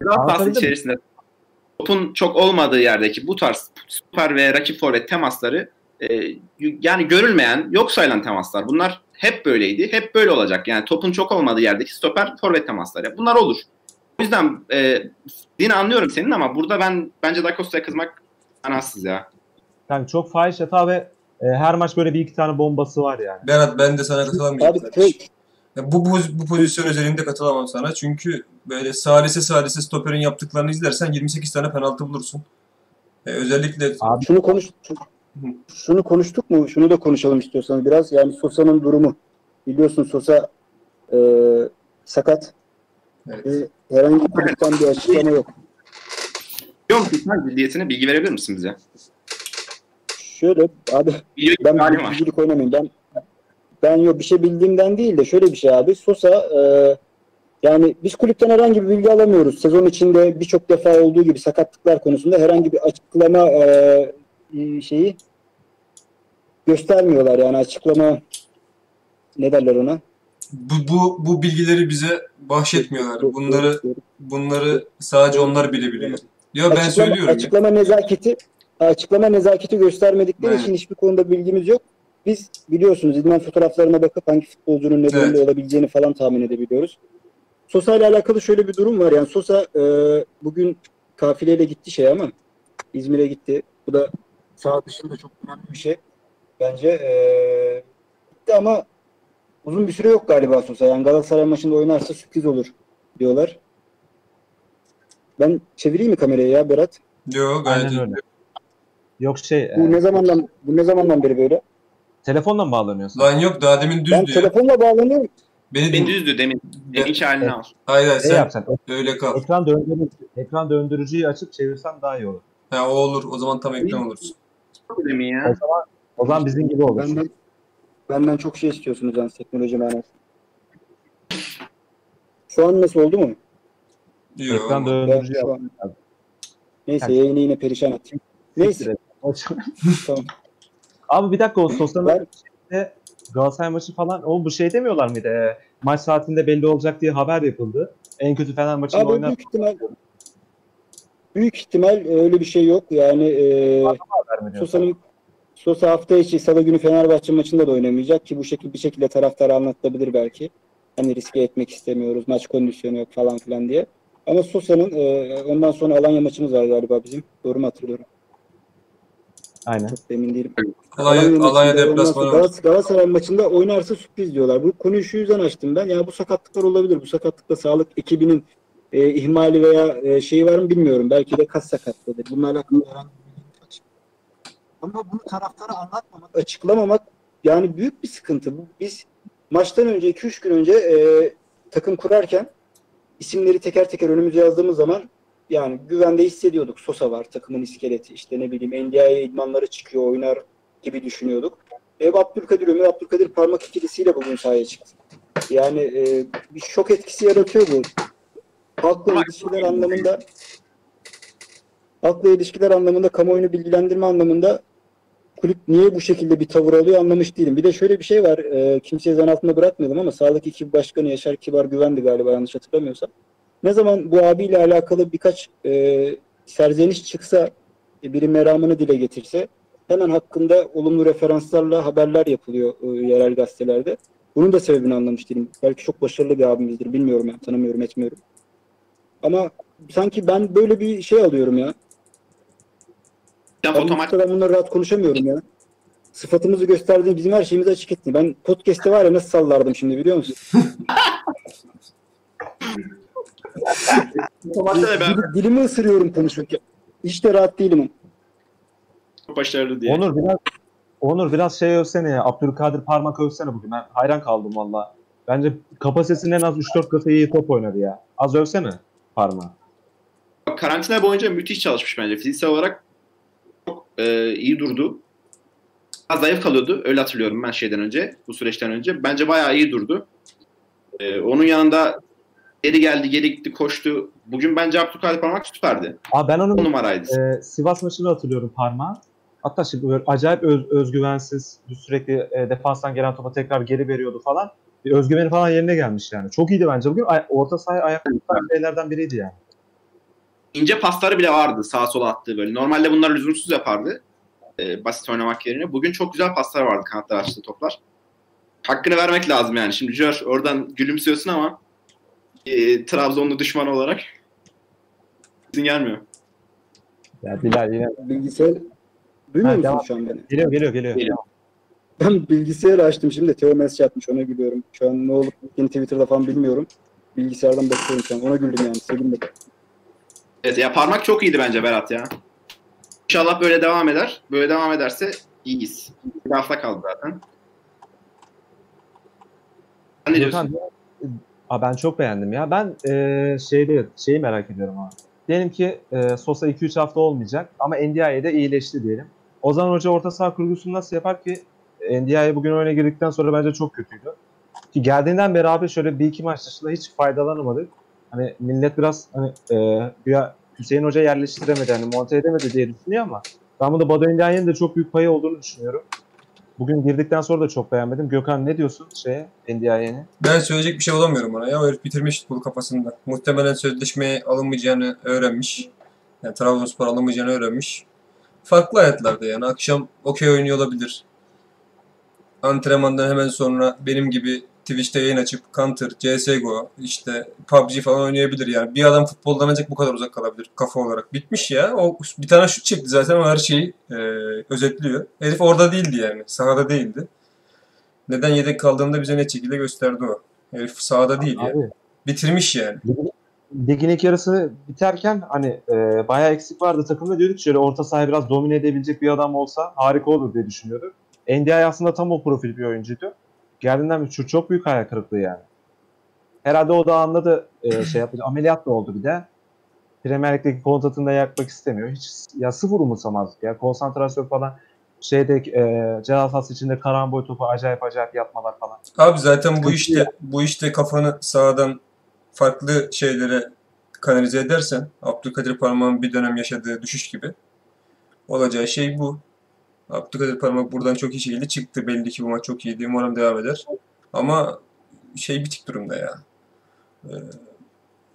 Biraz mi? içerisinde topun çok olmadığı yerdeki bu tarz süper ve rakip forvet temasları e, yani görülmeyen, yok sayılan temaslar. Bunlar hep böyleydi. Hep böyle olacak. Yani topun çok olmadığı yerdeki stoper forvet temasları. Bunlar olur. O yüzden e, yine anlıyorum senin ama burada ben bence Da Costa'ya kızmak anasız ya. Yani çok fahiş hata ve e, her maç böyle bir iki tane bombası var yani. Berat ben de sana katılamayacağım. Abi kardeşim. Bu, bu, bu pozisyon özelinde katılamam sana. Çünkü böyle salise salise stoperin yaptıklarını izlersen 28 tane penaltı bulursun. E, özellikle Abi şunu konuş şunu konuştuk mu? Şunu da konuşalım istiyorsanız biraz. Yani Sosa'nın durumu. Biliyorsun Sosa e, sakat. evet. E, herhangi bir kulüpten bir açıklama yok. Biliyor musun sen ciddiyetine bilgi verebilir misin bize? Şöyle abi Video ben bilgilik oynamayayım. Ben ben yok bir şey bildiğimden değil de şöyle bir şey abi. Sosa e, yani biz kulüpten herhangi bir bilgi alamıyoruz. Sezon içinde birçok defa olduğu gibi sakatlıklar konusunda herhangi bir açıklama e, şeyi göstermiyorlar. Yani açıklama ne derler ona? Bu, bu, bu bilgileri bize bahşetmiyorlar. Bunları bunları sadece onlar bilebiliyor. Yo ben açıklama, söylüyorum. ya. açıklama nezaketi açıklama nezaketi göstermedikleri Evet. için hiçbir konuda bilgimiz yok. Biz biliyorsunuz idman fotoğraflarına bakıp hangi futbolcunun ne durumda Evet. olabileceğini falan tahmin edebiliyoruz. Sosa ile alakalı şöyle bir durum var. Yani Sosa e, bugün kafileyle gitti şey ama İzmir'e gitti. Bu da sağ dışında çok önemli bir şey. Bence e, gitti ama uzun bir süre yok galiba Sosa. Yani Galatasaray maçında oynarsa sürpriz olur diyorlar. Ben çevireyim mi kamerayı ya Berat? Yo gayet aynen öyle. Yok şey Bu e, ne zamandan bu ne zamandan beri böyle? Telefonla mı bağlanıyorsun? Lan yok daha demin Ben düzdü ya. telefonla bağlanıyorum. Beni Ben din... düzdü demin. Deminki halini al. Hayır hayır Ne sen yapsan? öyle kal. Ekran döndürücü, ekran döndürücüyü açıp çevirsen daha iyi olur. Ha o olur. O zaman tam ekran olursun. Demin ya. O zaman bizim gibi olur. Benden benden çok şey istiyorsunuz yani teknoloji manası. Şu an nasıl oldu mu? Yo. Ekran Ben döndürücü şu an... Neyse yayını yine perişan ettim. Neyse et. tamam. Abi bir dakika o Sosa'nın Ben- şeyde Galatasaray maçı falan o bu şey demiyorlar mıydı? Ee, maç saatinde belli olacak diye haber yapıldı. En kötü Fener maçında Abi oynar büyük ihtimal büyük ihtimal öyle bir şey yok. Yani e? Sosa'nın Sosa hafta içi Salı günü Fenerbahçe maçında da oynamayacak ki bu şekilde bir şekilde taraftara anlatılabilir belki. Hani riske etmek istemiyoruz. Maç kondisyonu yok falan filan diye. Ama Sosa'nın e, ondan sonra Alanya maçımız var galiba bizim. Doğru mu hatırlıyorum? Aynen. Çok emin değilim. Alanya, Alanya deplasmanı var. Galatasaray, Galatasaray maçında oynarsa sürpriz diyorlar. Bu konuyu şu yüzden açtım ben. Ya bu sakatlıklar olabilir. Bu sakatlıkta sağlık ekibinin e, ihmali veya e, şeyi var mı bilmiyorum. Belki de kas sakatlığıdır. Bununla alakalı herhangi bir. Ama bunu taraftara anlatmamak, açıklamamak yani büyük bir sıkıntı. Bu- Biz maçtan önce 2-3 gün önce e, takım kurarken isimleri teker teker önümüze yazdığımız zaman yani güvende hissediyorduk. Sosa var takımın iskeleti. İşte ne bileyim NDI'ye idmanları çıkıyor oynar gibi düşünüyorduk. Ev Abdülkadir Ömür Abdülkadir parmak ikilisiyle bugün sahaya çıktı. Yani e, bir şok etkisi yaratıyor bu. Halkla ilişkiler anlamında halkla ilişkiler anlamında kamuoyunu bilgilendirme anlamında kulüp niye bu şekilde bir tavır alıyor anlamış değilim. Bir de şöyle bir şey var. E, kimseye zan altında bırakmayalım ama sağlık ekibi başkanı Yaşar Kibar Güvendi galiba yanlış hatırlamıyorsam. Ne zaman bu abiyle alakalı birkaç e, serzeniş çıksa, e, biri meramını dile getirse hemen hakkında olumlu referanslarla haberler yapılıyor e, yerel gazetelerde. Bunun da sebebini anlamış değilim. Belki çok başarılı bir abimizdir. Bilmiyorum yani. Tanımıyorum, etmiyorum. Ama sanki ben böyle bir şey alıyorum ya. Ya Ben otomatik ben bunları rahat konuşamıyorum ya. Sıfatımızı gösterdiğin bizim her şeyimizi açık ettin. Ben podcast'te var ya nasıl sallardım şimdi biliyor musun? [laughs] ben Dil- dilimi ısırıyorum konuşurken. Hiç de rahat değilim. çok başarılı diye. Onur biraz Onur biraz şey övsene ya. Abdülkadir Parmak övsene bugün. Ben hayran kaldım valla. Bence kapasitesinin en az 3-4 katı iyi top oynadı ya. Az övsene Parmak. karantina boyunca müthiş çalışmış bence. Fiziksel olarak çok e, iyi durdu. Biraz zayıf kalıyordu. Öyle hatırlıyorum ben şeyden önce. Bu süreçten önce. Bence bayağı iyi durdu. E, onun yanında geri geldi, geri gitti, koştu. Bugün bence Abdülkadir Parmak süperdi. Aa ben O onun numaraydı. e, Sivas maçını hatırlıyorum Parmağı. Hatta şimdi böyle acayip öz- özgüvensiz, sürekli e, defanstan gelen topa tekrar geri veriyordu falan. Bir özgüveni falan yerine gelmiş yani. Çok iyiydi bence bugün. Ay- orta sahaya ayakta şeylerden biriydi yani. İnce pasları bile vardı sağa sola attığı böyle. Normalde bunlar lüzumsuz yapardı. E, basit oynamak yerine. Bugün çok güzel paslar vardı kanatlar açtığı toplar. Hakkını vermek lazım yani. Şimdi Jör oradan gülümsüyorsun ama e, Trabzonlu düşman olarak izin gelmiyor. Ya Bilal yine Bilgisayar Duymuyor Ha, musun devam. şu an beni? geliyor geliyor geliyor. Geliyor. Ben bilgisayarı açtım şimdi. Teo mesaj atmış ona gülüyorum. Şu an ne olup yeni Twitter'da falan bilmiyorum. Bilgisayardan bakıyorum şu an. Ona güldüm yani. Sevindim. Evet ya parmak çok iyiydi bence Berat ya. İnşallah böyle devam eder. Böyle devam ederse iyiyiz. Bir hafta kaldı zaten. Ne diyorsun? Aa, ben çok beğendim ya. Ben e, şeyde şeyi merak ediyorum abi. Diyelim ki e, Sosa 2-3 hafta olmayacak ama NDI'de iyileşti diyelim. Ozan Hoca orta saha kurgusunu nasıl yapar ki NDI'ye bugün oyuna girdikten sonra bence çok kötüydü. Ki geldiğinden beri abi şöyle bir iki maç dışında hiç faydalanamadık. Hani millet biraz hani e, güya Hüseyin Hoca yerleştiremedi, hani monte edemedi diye düşünüyor ama ben burada Bado Ndiaye'nin de çok büyük payı olduğunu düşünüyorum. Bugün girdikten sonra da çok beğenmedim. Gökhan ne diyorsun şeye Ndiaye'ne? Ben söyleyecek bir şey bulamıyorum ona ya. O herif bitirmiş futbolu kafasında. Muhtemelen sözleşmeye alınmayacağını öğrenmiş. Yani Trabzonspor alınmayacağını öğrenmiş. Farklı hayatlarda yani. Akşam okey oynuyor olabilir. Antrenmandan hemen sonra benim gibi Twitch'te yayın açıp Counter, CSGO, işte PUBG falan oynayabilir yani. Bir adam futboldan ancak bu kadar uzak kalabilir kafa olarak. Bitmiş ya. O bir tane şut çekti zaten o her şeyi e, özetliyor. Herif orada değildi yani. Sahada değildi. Neden yedek kaldığında bize net şekilde gösterdi o. Herif sahada değil ya. Abi Bitirmiş yani. ligin ilk yarısı biterken hani e, bayağı eksik vardı takımda diyorduk şöyle orta sahayı biraz domine edebilecek bir adam olsa harika olur diye düşünüyorduk. NDI aslında tam o profil bir oyuncuydu. Geldiğinden beri çok, çok büyük hayal kırıklığı yani. Herhalde o da anladı e, [clears throat] şey yapacak. Ameliyat da oldu bir de. Premier Lig'deki kontratını da yakmak istemiyor. Hiç ya sıfır umursamazlık ya. Konsantrasyon falan şeyde e, ceza sahası içinde karambol topu acayip acayip yapmalar falan. Abi zaten bu Sıkıntı işte ya. bu işte kafanı sağdan farklı şeylere kanalize edersen Abdülkadir Parmak'ın bir dönem yaşadığı düşüş gibi olacağı şey bu. Abdülkadir Parmak buradan çok iyi şekilde çıktı. Belli ki bu maç çok iyiydi. Umarım devam eder. Ama şey bitik durumda ya. Ee,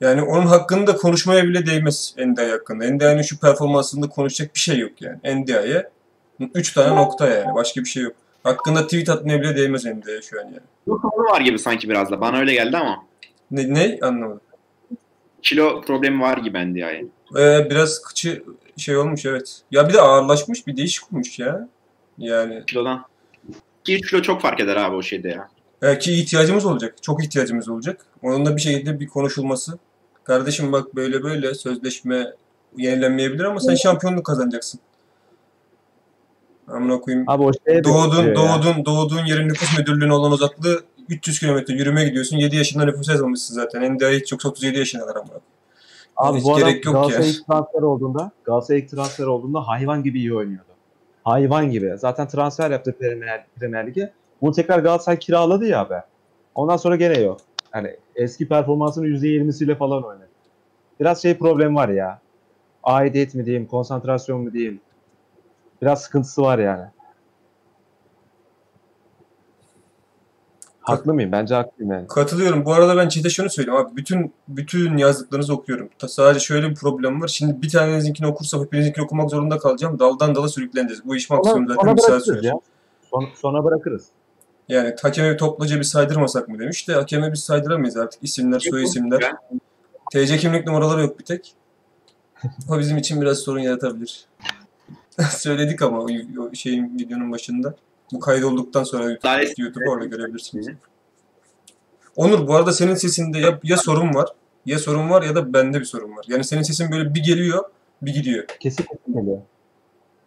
yani onun hakkında konuşmaya bile değmez NDI hakkında. NDI'nin şu performansında konuşacak bir şey yok yani. NDI'ye 3 tane nokta yani. Başka bir şey yok. Hakkında tweet atmaya bile değmez NDI'ye şu an yani. Bu sorunu var gibi sanki biraz da. Bana öyle geldi ama. Ne, ne? Anlamadım. Kilo problemi var gibi yani. Ee, biraz kıçı şey olmuş evet. Ya bir de ağırlaşmış bir değişik olmuş ya. Yani Kilodan. 2 kilo çok fark eder abi o şeyde ya. e, ki ihtiyacımız olacak. Çok ihtiyacımız olacak. Onunla bir şekilde bir konuşulması. Kardeşim bak böyle böyle sözleşme yenilenmeyebilir ama sen şampiyonluk kazanacaksın. Amına koyayım. Abi o şeye Doğdun, benziyor ya. doğdun, doğduğun yerin nüfus müdürlüğüne olan uzaklığı 300 kilometre yürüme gidiyorsun. 7 yaşında nüfus yazmamışsın zaten. NDI hiç yoksa 37 yaşındalar ama. Abi Hiç bu adam gerek yok Galatasaray'a yani. ilk transfer olduğunda, Galatasaray'a ilk transfer olduğunda hayvan gibi iyi oynuyordu. Hayvan gibi. Zaten transfer yaptı Premier, Premier Lig'e. Bunu tekrar Galatasaray kiraladı ya be. Ondan sonra gene yok. Yani eski performansının %20'siyle falan oynadı. Biraz şey problemi var ya. Aidiyet mi diyeyim, konsantrasyon mu diyeyim. Biraz sıkıntısı var yani. Haklı mıyım? Bence haklıyım yani. Katılıyorum. Bu arada ben chat'e şunu söyleyeyim abi. Bütün bütün yazdıklarınızı okuyorum. Ta- sadece şöyle bir problem var. Şimdi bir tanenizinkini okursam hepinizinkini okumak zorunda kalacağım. Daldan dala sürükleneceğiz. Bu iş maksimum zaten bir saat sürer. ya. Sonra, sonra bırakırız. Yani hakeme topluca bir saydırmasak mı demiş de hakeme biz saydıramayız artık. İsimler, soy isimler. TC kimlik numaraları yok bir tek. [laughs] O bizim için biraz sorun yaratabilir. [laughs] Söyledik ama o, o şeyin videonun başında. Bu kaydolduktan sonra YouTube, Davet- YouTube'u orada görebilirsiniz. Onur bu arada senin sesinde ya, ya sorun var ya sorun var ya da bende bir sorun var. Yani senin sesin böyle bir geliyor bir gidiyor. Kesin kesin geliyor.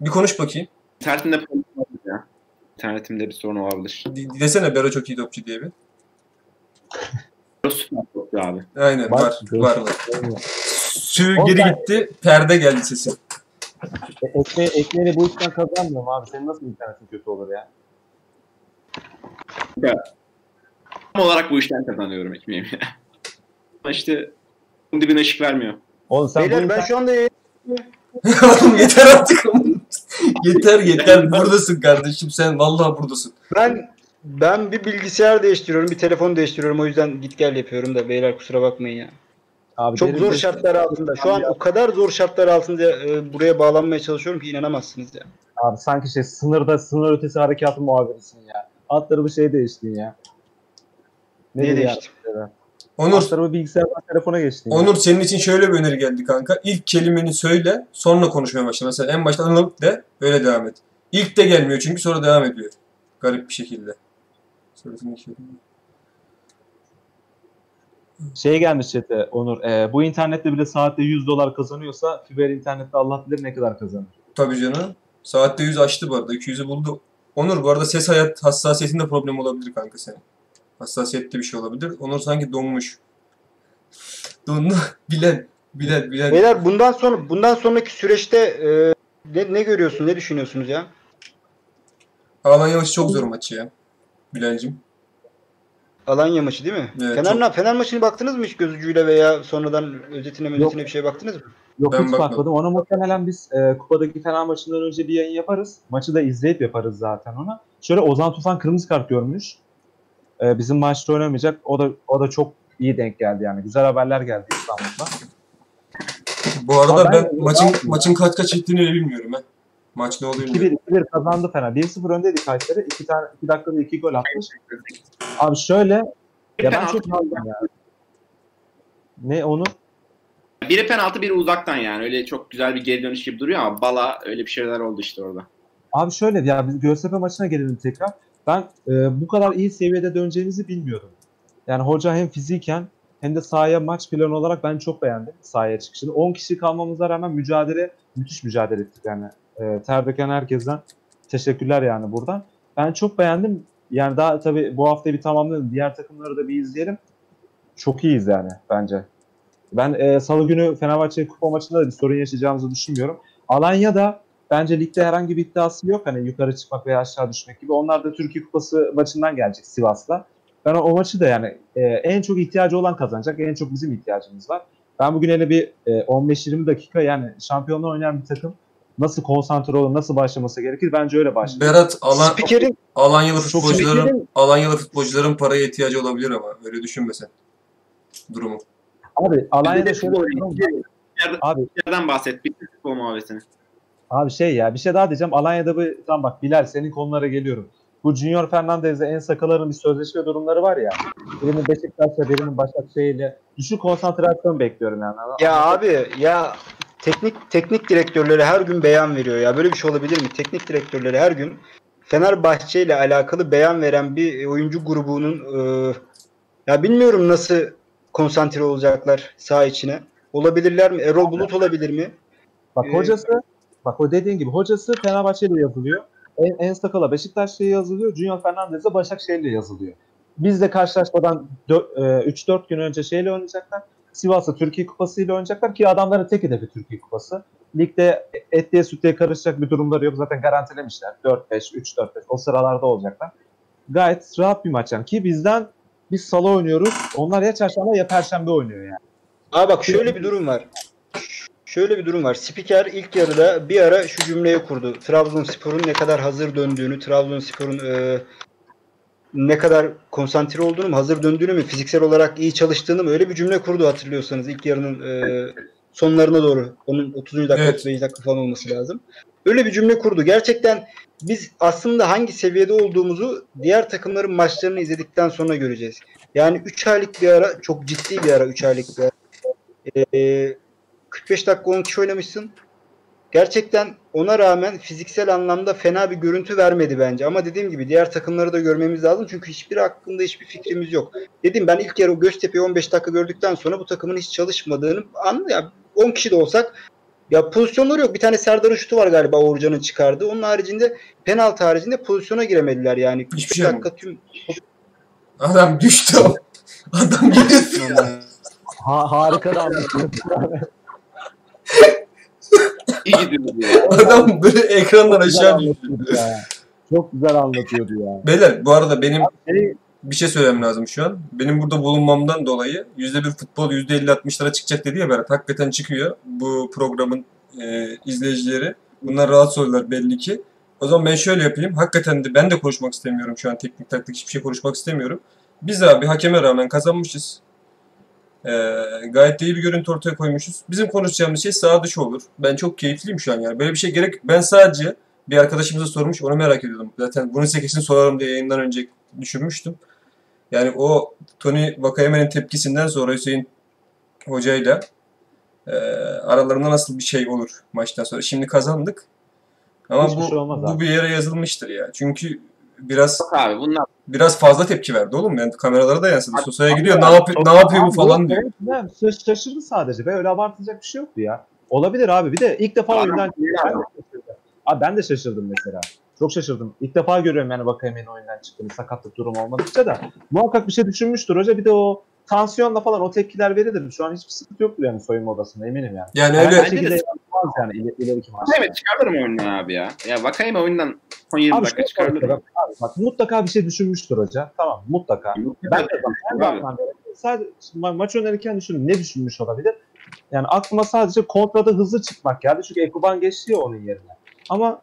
Bir konuş bakayım. İnternetimde problem olabilir ya. İnternetimde bir sorun olabilir. De- desene Bero çok iyi topçu diye bir. Burası süper topçu abi. Aynen var var var. Sü geri gitti perde geldi sesin. E, ekmeği, ekmeğini bu işten kazanmıyorum abi. Senin nasıl internetin kötü olur ya? Tam olarak bu işten kazanıyorum ekmeğimi. Ama [laughs] işte bunun dibine ışık vermiyor. Oğlum sen bu Beyler ben şu anda [laughs] Oğlum yeter artık. [laughs] yeter yeter buradasın kardeşim sen vallahi buradasın. ben ben bir bilgisayar değiştiriyorum, bir telefon değiştiriyorum. O yüzden git gel yapıyorum da beyler kusura bakmayın ya. Abi Çok zor şartlar altında. Şu an o kadar zor şartlar altında e, buraya bağlanmaya çalışıyorum ki inanamazsınız ya. Abi sanki şey sınırda sınır ötesi harekatı muhabirisin ya. Alt tarafı şey değiştin ya. Niye Nedir ya? değişti? Onur Alt tarafı bilgisayardan telefona geçtin. ya. Onur senin için şöyle bir öneri geldi kanka. İlk kelimeni söyle, sonra konuşmaya başla. Mesela en başta anılıp de, öyle devam et. İlk de gelmiyor çünkü sonra devam ediyor. Garip bir şekilde. Sonrasında şey- gelmiş chat'e Onur. e, bu internette bile saatte 100 dolar kazanıyorsa fiber internette Allah bilir ne kadar kazanır. Tabii canım. Saatte 100 açtı bu arada. 200'ü buldu. Onur bu arada ses hayat hassasiyetinde problem olabilir kanka senin. Hassasiyette bir şey olabilir. Onur sanki donmuş. Dondu. [laughs] Bilen. Bilen. Bilen. Beyler bundan sonra bundan sonraki süreçte e, ne, ne görüyorsunuz, ne düşünüyorsunuz ya? Alanya maçı çok zor maç ya. Bilal'cim. Alanya maçı değil mi? Evet, Fener, çok- Fener maçını baktınız mı hiç göz ucuyla veya sonradan özetine özetine bir şeye baktınız mı? Yok Ben hiç bakmadım. bakmadım. Ona muhtemelen biz e, kupadaki Fener maçından önce bir yayın yaparız. Maçı da izleyip yaparız zaten ona. Şöyle Ozan Tufan kırmızı kart görmüş. E, bizim maçta oynamayacak. O da o da çok iyi denk geldi yani. Güzel haberler geldi İstanbul'da. Bu arada Ama ben- ben, maçın maçın kaç kaç ettiğini bile bilmiyorum ha. Maç ne oluyor bilmiyorum. 2-1 2-1 kazandı Fener. 1-0 öndeydi Kayseri. 2 tane 2 dakikada 2 gol atmış. Abi şöyle ya ben çok aldım ya. Ne onu? Biri penaltı biri uzaktan yani. Öyle çok güzel bir geri dönüş gibi duruyor ama bala öyle bir şeyler oldu işte orada. Abi şöyle ya biz Göztepe maçına gelelim tekrar. Ben e, bu kadar iyi seviyede döneceğimizi bilmiyordum. Yani hoca hem fiziken hem de sahaya maç planı olarak ben çok beğendim sahaya çıkışını. 10 kişi kalmamıza rağmen mücadele, müthiş mücadele ettik yani. E, ter döken herkesten teşekkürler yani buradan. Ben çok beğendim. Yani daha tabii bu hafta bir tamamlayalım. Diğer takımları da bir izleyelim. Çok iyiyiz yani bence. Ben e, salı günü Fenerbahçe kupa maçında da bir sorun yaşayacağımızı düşünmüyorum. Alanya'da bence ligde herhangi bir iddiası yok. Hani yukarı çıkmak veya aşağı düşmek gibi. Onlar da Türkiye Kupası maçından gelecek Sivas'la. Ben o, maçı da yani e, en çok ihtiyacı olan kazanacak. En çok bizim ihtiyacımız var. Ben bugün hele bir e, 15-20 dakika yani şampiyonluğa oynayan bir takım nasıl konsantre olur, nasıl başlaması gerekir bence öyle başlar. Berat Alan, Spikerin Alanyalı Çok futbolcuların spikerin- Alanyalı futbolcuların paraya ihtiyacı olabilir ama öyle düşünme sen durumu. Abi Alanya'da şöyle var. Abi Yerden bahset. Bitti futbol muhabbetini. Abi şey ya bir şey daha diyeceğim. Alanya'da bir tam bak Bilal senin konulara geliyorum. Bu Junior Fernandez'le en sakaların bir sözleşme durumları var ya. Birinin Beşiktaş'la birinin Başakşehir'le. Düşük konsantrasyon bekliyorum yani. ya abi ya teknik teknik direktörleri her gün beyan veriyor ya. Böyle bir şey olabilir mi? Teknik direktörleri her gün Fenerbahçe ile alakalı beyan veren bir oyuncu grubunun e, ya bilmiyorum nasıl konsantre olacaklar saha içine. Olabilirler mi? Erol Bulut olabilir mi? Bak Ee, hocası bak o dediğin gibi hocası Fenerbahçe'yle yazılıyor. En, en sakala Beşiktaş'la yazılıyor. Junior Fernandez'le Başakşehir'le yazılıyor. Biz de karşılaşmadan dö- e, 3-4 gün önce şeyle oynayacaklar. Sivas'ta Türkiye Kupası ile oynayacaklar ki adamların tek hedefi Türkiye Kupası. Ligde etliye sütlüye karışacak bir durumları yok. Zaten garantilemişler. 4-5, 3-4-5 o sıralarda olacaklar. Gayet rahat bir maç yani. Ki bizden biz salı oynuyoruz. Onlar ya çarşamba ya perşembe oynuyor yani. Aa bak şöyle bir durum var. Şöyle bir durum var. Spiker ilk yarıda bir ara şu cümleyi kurdu. Trabzonspor'un ne kadar hazır döndüğünü, Trabzonspor'un e, ne kadar konsantre olduğunu mu, hazır döndüğünü mü, fiziksel olarak iyi çalıştığını mı öyle bir cümle kurdu hatırlıyorsanız ilk yarının e, sonlarına doğru. Onun 30. dakika, Evet. 35 dakika falan olması lazım. Öyle bir cümle kurdu. Gerçekten biz aslında hangi seviyede olduğumuzu diğer takımların maçlarını izledikten sonra göreceğiz. Yani 3 aylık bir ara, çok ciddi bir ara 3 aylık bir ara. Ee, 45 dakika 10 kişi oynamışsın. Gerçekten ona rağmen fiziksel anlamda fena bir görüntü vermedi bence. Ama dediğim gibi diğer takımları da görmemiz lazım. Çünkü hiçbiri hakkında hiçbir fikrimiz yok. Dedim ben ilk yarı Göztepe'yi 15 dakika gördükten sonra bu takımın hiç çalışmadığını anladım. Ya 10 kişi de olsak ya pozisyonları yok. Bir tane Serdar'ın şutu var galiba Uğurcan'ın çıkardığı. Onun haricinde penaltı haricinde pozisyona giremediler yani. 45 Hiçbir şey yok. dakika tüm Adam düştü o. Adam gidiyor. Ha, harika da. [laughs] İyi gidiyordu ya. [laughs] Adam böyle ekrandan aşağı düştü. Çok güzel anlatıyordu ya. Beyler bu arada benim Şey, bir şey söylemem lazım şu an. Benim burada bulunmamdan dolayı %1 futbol %50-60'lara çıkacak dedi ya Berat. Hakikaten çıkıyor. Bu programın e, izleyicileri. Bunlar rahatsız oluyorlar belli ki. O zaman ben şöyle yapayım. Hakikaten de ben de konuşmak istemiyorum şu an. Teknik taktik hiçbir şey konuşmak istemiyorum. Biz abi hakeme rağmen kazanmışız. Ee, gayet de iyi bir görüntü ortaya koymuşuz. Bizim konuşacağımız şey sağ dışı olur. Ben çok keyifliyim şu an yani. Böyle bir şey gerek. Ben sadece bir arkadaşımıza sormuş. Onu merak ediyordum. Zaten bunun sekesini sorarım diye yayından önce düşünmüştüm. Yani o Tony Vakayeme'nin tepkisinden sonra Hüseyin hocayla e, aralarında nasıl bir şey olur maçtan sonra. Şimdi kazandık. Ama Hiçbir bu, şey bu abi. bir yere yazılmıştır ya. Çünkü biraz Yok abi bunlar biraz fazla tepki verdi oğlum. Yani kameralara da yansıdı. Sosyaya gidiyor. Ne yapıyor, çok- ne yapıyor bu falan diyor. evet, şaşırdı sadece. Ve öyle abartılacak bir şey yoktu ya. Olabilir abi. Bir de ilk defa oyundan ben de şaşırdım. Abi ben de şaşırdım mesela. Çok şaşırdım. İlk defa görüyorum yani Vakayeme'nin oyundan çıktığını sakatlık durumu olmadıkça da. Muhakkak bir şey düşünmüştür hoca. Bir de o tansiyonla falan o tepkiler verilir. Şu an hiçbir sıkıntı yoktur yani soyunma odasında eminim yani. Yani öyle bir şekilde yapmaz yani iler, ileriki maçta. Evet çıkarırım oyundan abi ya. Ya Vakayeme oyundan son 20 Abi dakika şu çıkarırım. bak, abi bak mutlaka bir şey düşünmüştür hoca. Tamam mutlaka. Ben de bak her sadece ma- maç önerirken düşündüm ne düşünmüş olabilir? Yani aklıma sadece kontrada hızlı çıkmak geldi. Çünkü Ekuban geçti ya onun yerine. Ama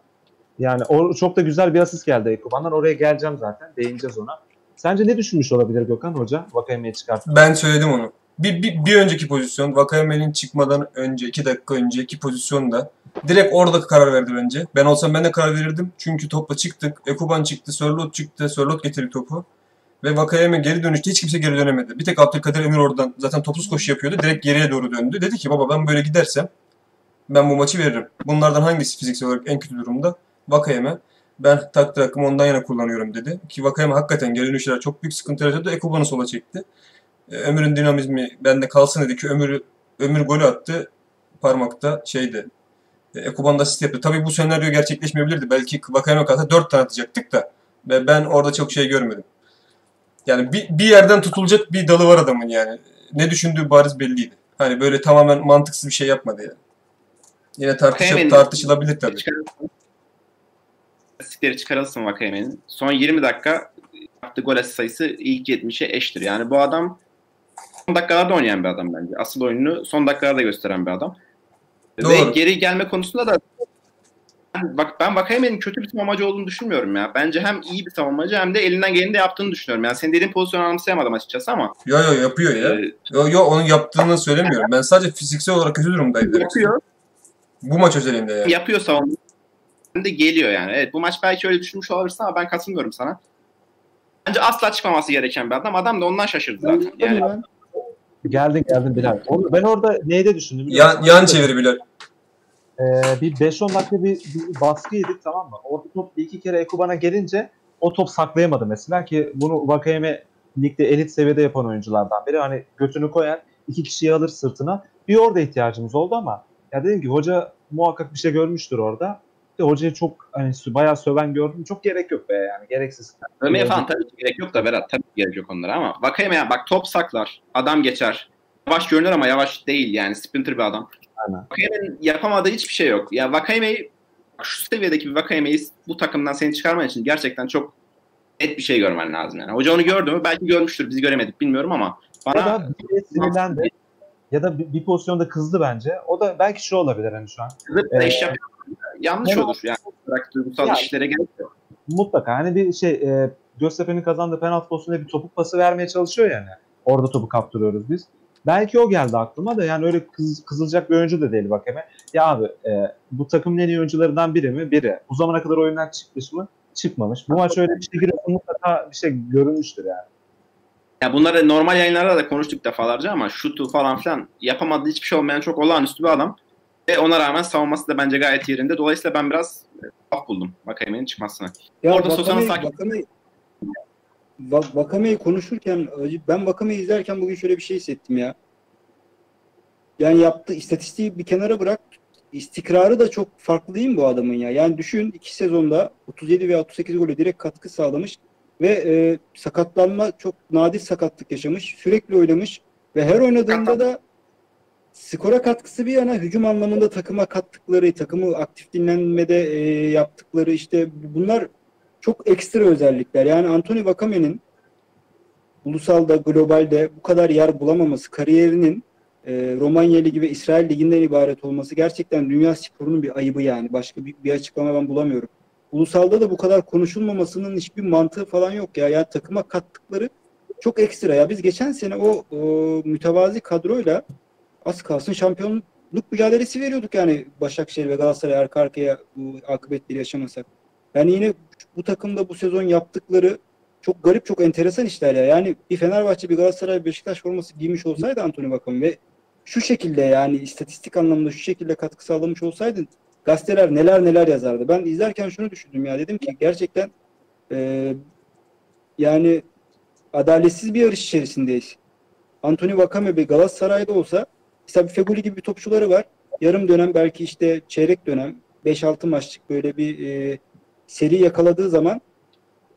yani o çok da güzel bir asist geldi Ekuban'dan. Oraya geleceğim zaten. Değineceğiz ona. Sence ne düşünmüş olabilir Gökhan Hoca? Vakayeme'yi çıkarttı. Ben söyledim onu. Bir, bir, bir önceki pozisyon Vakayeme'nin çıkmadan önce 2 dakika önceki pozisyonda direkt orada karar verdi bence. Ben olsam ben de karar verirdim. Çünkü topla çıktık. Ekuban çıktı. Sörlot çıktı. Sörlot getirdi topu. Ve Vakayeme geri dönüşte hiç kimse geri dönemedi. Bir tek Abdülkadir Emir oradan zaten topsuz koşu yapıyordu. Direkt geriye doğru döndü. Dedi ki baba ben böyle gidersem ben bu maçı veririm. Bunlardan hangisi fiziksel olarak en kötü durumda? Vakayeme. Ben takdir hakkımı ondan yana kullanıyorum dedi. Ki Vakayeme hakikaten geri dönüşler çok büyük sıkıntı yaratıyordu. Ekuban'ı sola çekti. E, Ömür'ün dinamizmi bende kalsın dedi ki Ömür, Ömür golü attı. Parmakta şeydi. E, Ekuban da asist yaptı. Tabii bu senaryo gerçekleşmeyebilirdi. Belki Vakayeme kalsa 4 tane atacaktık da. Ve ben orada çok şey görmedim. Yani bir, bir yerden tutulacak bir dalı var adamın yani. Ne düşündüğü bariz belliydi. Hani böyle tamamen mantıksız bir şey yapmadı yani. Yine Vakayeme'nin- tartışılabilir tabii. İstatistikleri çıkarılsın Vakayeme'nin. Son 20 dakika yaptığı gol sayısı ilk 70'e eştir. Yani bu adam son dakikalarda oynayan bir adam bence. Asıl oyununu son dakikalarda gösteren bir adam. Ve Doğru. geri gelme konusunda da ben bak ben Vakayeme'nin kötü bir savunmacı olduğunu düşünmüyorum ya. Bence hem iyi bir savunmacı hem de elinden geleni de yaptığını düşünüyorum. Yani senin dediğin pozisyonu anımsayamadım açıkçası ama Yo yo yapıyor ya. e, Yo yo onun yaptığını söylemiyorum. Ben sadece fiziksel olarak kötü durumdaydı. yapıyor. Bu maç özelinde yani. Yapıyor savunma. de geliyor yani. Evet bu maç belki öyle düşünmüş olabilirsin ama ben katılmıyorum sana. Bence asla çıkmaması gereken bir adam. Adam da ondan şaşırdı zaten. Yani Geldin geldin Bilal. Ben orada neyde düşündüm? biliyor Yan, musun? yan çevir Bilal. Ee, bir 5-10 dakika bir, bir baskı yedik tamam mı? Orada top bir iki kere Ekuban'a gelince o top saklayamadı mesela ki bunu Vakayeme ligde elit seviyede yapan oyunculardan biri. Hani götünü koyar, iki kişiyi alır sırtına. Bir orada ihtiyacımız oldu ama ya dedim ki hoca muhakkak bir şey görmüştür orada. İşte hocayı çok hani bayağı söven gördüm. Çok gerek yok be yani gereksiz. Övmeye falan tabii ki gerek yok da Berat tabii ki gerek yok onlara ama Vakayeme ya bak top saklar. Adam geçer. Yavaş görünür ama yavaş değil yani sprinter bir adam. Aynen. Vakayeme'nin yapamadığı hiçbir şey yok. Ya Vakayeme'yi şu seviyedeki bir Vakayeme'yi bu takımdan seni çıkarman için gerçekten çok net bir şey görmen lazım yani. Hoca onu gördü mü? Belki görmüştür. Biz göremedik bilmiyorum ama Ya bana da bir de sinirlendi. Ya da bir, bir pozisyonda kızdı bence. O da belki şu olabilir hani şu an. zıp da Ee, iş yapıyor. Yanlış olur. Yani bırak duygusal Ya- işlere gerek yok. Mutlaka hani bir şey e, Göztepe'nin kazandığı penaltı pozisyonunda bir topuk pası vermeye çalışıyor yani. Orada topu kaptırıyoruz biz. Belki o geldi aklıma da yani öyle kız, kızılacak bir oyuncu da değil Vakeme. Ya abi e, bu takımın en iyi oyuncularından biri mi? Biri. Bu zamana kadar oyundan çıkmış mı? Çıkmamış. Bu maç öyle bir şey giriyorsa mutlaka bir şey görülmüştür yani. Ya bunları normal yayınlarda da konuştuk defalarca ama şutu falan filan yapamadığı hiçbir şey olmayan çok olağanüstü bir adam. Ve ona rağmen savunması da bence gayet yerinde. Dolayısıyla ben biraz e, af buldum Vakayeme'nin çıkmasına. ya Orada Vakame'yi- sakin- Vakame'yi- Va- Vakame'yi konuşurken ben Vakame'yi izlerken bugün şöyle bir şey hissettim ya. Yani yaptığı istatistiği bir kenara bırak. istikrarı da çok farklı değil mi bu adamın ya? Yani düşün iki sezonda 37 veya 38 gole direkt katkı sağlamış ve e, sakatlanma çok nadir sakatlık yaşamış. Sürekli oynamış ve her oynadığında da skora katkısı bir yana hücum anlamında takıma kattıkları, takımı aktif dinlenmede e, yaptıkları işte bunlar çok ekstra özellikler. Yani Anthony Vakame'nin ulusalda, globalde bu kadar yer bulamaması, kariyerinin e, Romanya Ligi ve İsrail Ligi'nden ibaret olması gerçekten dünya sporunun bir ayıbı yani. Başka bir, bir açıklama ben bulamıyorum. Ulusalda da bu kadar konuşulmamasının hiçbir mantığı falan yok ya. Yani takıma kattıkları çok ekstra ya. Biz geçen sene o, o mütevazi kadroyla az kalsın şampiyonluk mücadelesi veriyorduk yani Başakşehir ve Galatasaray arka arkaya bu akıbetleri yaşamasak. Yani yine bu takımda bu sezon yaptıkları çok garip, çok enteresan işler ya. Yani bir Fenerbahçe, bir Galatasaray, Beşiktaş forması giymiş olsaydı Antony Vakam ve şu şekilde yani istatistik anlamında şu şekilde katkı sağlamış olsaydı gazeteler neler neler yazardı. Ben izlerken şunu düşündüm ya dedim ki gerçekten e, yani adaletsiz bir yarış içerisindeyiz. Anthony Vakame bir Galatasaray'da olsa mesela bir Feguli gibi bir topçuları var. Yarım dönem belki işte çeyrek dönem 5-6 maçlık böyle bir e, seri yakaladığı zaman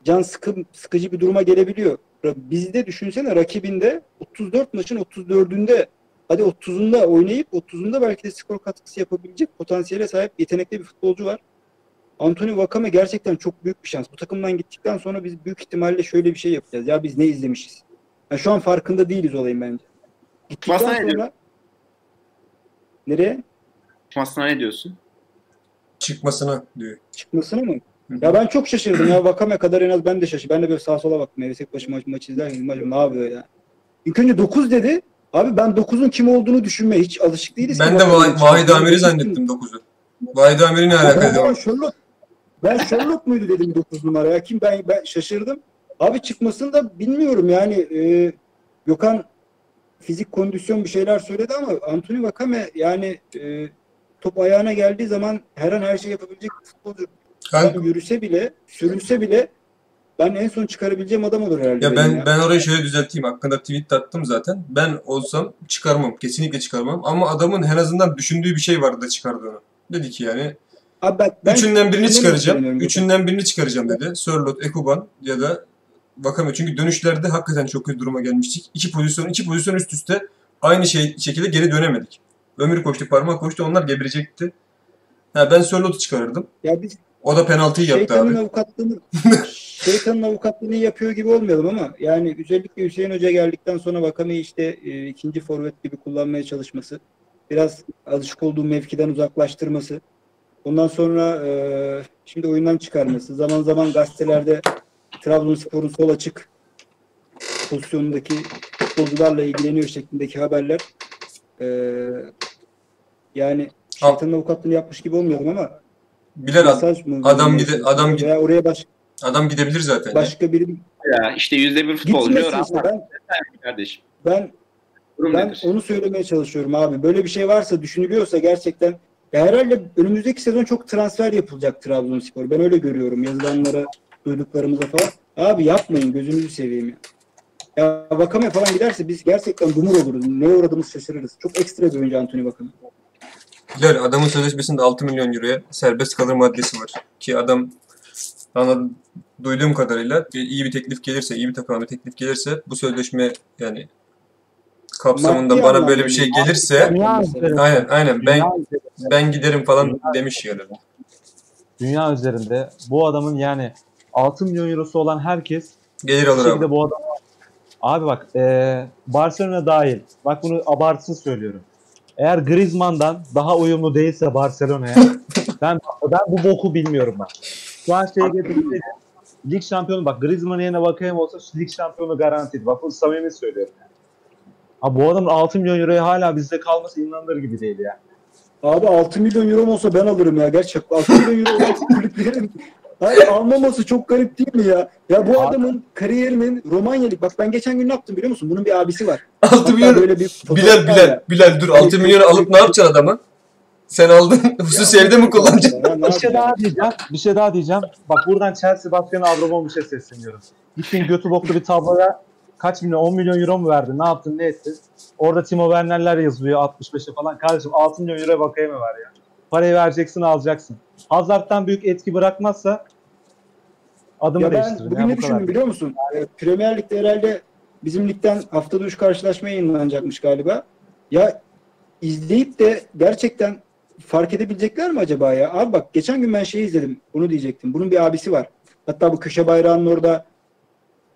can sıkı, sıkıcı bir duruma gelebiliyor. Bizde düşünsene rakibinde 34 maçın 34'ünde hadi 30'unda oynayıp 30'unda belki de skor katkısı yapabilecek potansiyele sahip yetenekli bir futbolcu var. Anthony Vakame gerçekten çok büyük bir şans. Bu takımdan gittikten sonra biz büyük ihtimalle şöyle bir şey yapacağız. Ya biz ne izlemişiz? Yani şu an farkında değiliz olayın bence. Gittikten ne sonra? Nereye? Çıkmasına ne diyorsun? Çıkmasına diyor. Çıkmasına mı? Hı. Ya ben çok şaşırdım ya. Vakame kadar en az ben de şaşırdım. Ben de böyle sağa sola baktım. Evde tek başıma maç, maç izlerken maç ne yapıyor ya? İlk önce 9 dedi. Abi ben 9'un kim olduğunu düşünmeye hiç alışık değiliz. Ben de Vahid. Amir'i zannettim 9'u. Vahid Amir'i ne alaka Ben, ben ediyor? Sherlock, ben Sherlock muydu dedim 9 numara ya. Kim ben, ben şaşırdım. Abi çıkmasını da bilmiyorum yani. E, Gökhan fizik kondisyon bir şeyler söyledi ama Anthony Vakame yani e, top ayağına geldiği zaman her an her şey yapabilecek bir futbolcu. Yani yürüse bile, sürünse bile ben en son çıkarabileceğim adam olur herhalde. ya ben ben orayı şöyle düzelteyim. Hakkında tweet attım zaten. Ben olsam çıkarmam. Kesinlikle çıkarmam. Ama adamın en azından düşündüğü bir şey vardı da çıkardığını. Dedi ki yani Abi ben, ben üçünden birini çıkaracağım. Üçünden birini çıkaracağım dedi. Sörlot, Ekuban ya da Vakame. Çünkü dönüşlerde hakikaten çok kötü duruma gelmiştik. İki pozisyon, iki pozisyon üst üste aynı şey şekilde geri dönemedik. Ömür koştu, parmak koştu. Onlar geberecekti. Ha, ben Sörlot'u çıkarırdım. Ya biz O da penaltıyı yaptı şeytanın abi. avukatlığını [laughs] şeytanın avukatlığını yapıyor gibi olmayalım ama yani özellikle Hüseyin Hoca geldikten sonra Vakame'yi işte e, ikinci forvet gibi kullanmaya çalışması, biraz alışık olduğu mevkiden uzaklaştırması, Ondan sonra e, şimdi oyundan çıkarması. Zaman zaman gazetelerde Trabzonspor'un sol açık pozisyonundaki futbolcularla ilgileniyor şeklindeki haberler. E, yani şeytanın avukatlığını yapmış gibi olmuyorum ama Bilal mesaj mı? adam gide- adam gide- veya oraya baş, adam gidebilir zaten. ya. başka biri Ya işte yüzde bir futbolcu işte. rahat Ben, kardeşim. ben Durum Ben nedir? onu söylemeye çalışıyorum abi. Böyle bir şey varsa düşünülüyorsa gerçekten ya herhalde önümüzdeki sezon çok transfer yapılacak Trabzonspor. Ben öyle görüyorum yazılanlara, duyduklarımıza falan. Abi yapmayın gözünüzü seveyim ya. Ya Vakame falan giderse biz gerçekten dumur oluruz. Neye uğradığımız şaşırırız. Çok ekstra bir oyuncu Anthony Vakame. Bilal adamın sözleşmesinde 6 milyon euroya serbest kalır maddesi var. Ki adam anladım, duyduğum kadarıyla iyi bir teklif gelirse, iyi bir takıma bir teklif gelirse bu sözleşme yani kapsamında Maddi bana böyle bir şey gelirse aynen aynen ben ben giderim falan demiş yani. dünya üzerinde bu adamın yani 6 milyon eurosu olan herkes Gelir alır şekilde abi. bu adam Abi bak e, Barcelona dahil. Bak bunu abartısız söylüyorum. Eğer Griezmann'dan daha uyumlu değilse Barcelona'ya [laughs] ben ben bu boku bilmiyorum ben. Şu an şey getirseydi lig şampiyonu bak Griezmann'ın yerine bakayım olsa lig şampiyonu garantiydi. Bak bunu samimi söylüyorum. Yani. Abi bu adamın 6 milyon euroya hala bizde kalması inanılır gibi değil ya. Abi 6 milyon euro olsa ben alırım ya. Gerçekten 6 milyon euro [laughs] olan kulüplerin Hayır almaması çok garip değil mi ya? Ya bu adamın kariyerinin Romanya'lık. Bak ben geçen gün ne yaptım biliyor musun? Bunun bir abisi var. 6 Hatta milyon böyle bir Bilal Bilal ya. Bilal dur 6 milyonu alıp ne yapacaksın adamı? Sen aldın. [laughs] Husus evde mi kullanacaksın? Ya, Bir şey daha diyeceğim. Bir şey daha diyeceğim. Bak buradan Chelsea Başkanı Abramovich'e sesleniyorum. Gittin götü boklu bir tabloya kaç milyon 10 milyon euro mu verdin? Ne yaptın? Ne ettin? Orada Timo Werner'ler yazıyor 65'e falan. Kardeşim 6 milyon euro bakayım mı var ya? Parayı vereceksin alacaksın. Hazard'dan büyük etki bırakmazsa adımı Ya ben bugün ya, ne bu kadar. düşündüm biliyor musun? Ee, Premier Lig'de herhalde bizim ligden haftada 3 karşılaşma yayınlanacakmış galiba. Ya izleyip de gerçekten fark edebilecekler mi acaba ya? Abi bak geçen gün ben şey izledim. Bunu diyecektim. Bunun bir abisi var. Hatta bu köşe bayrağının orada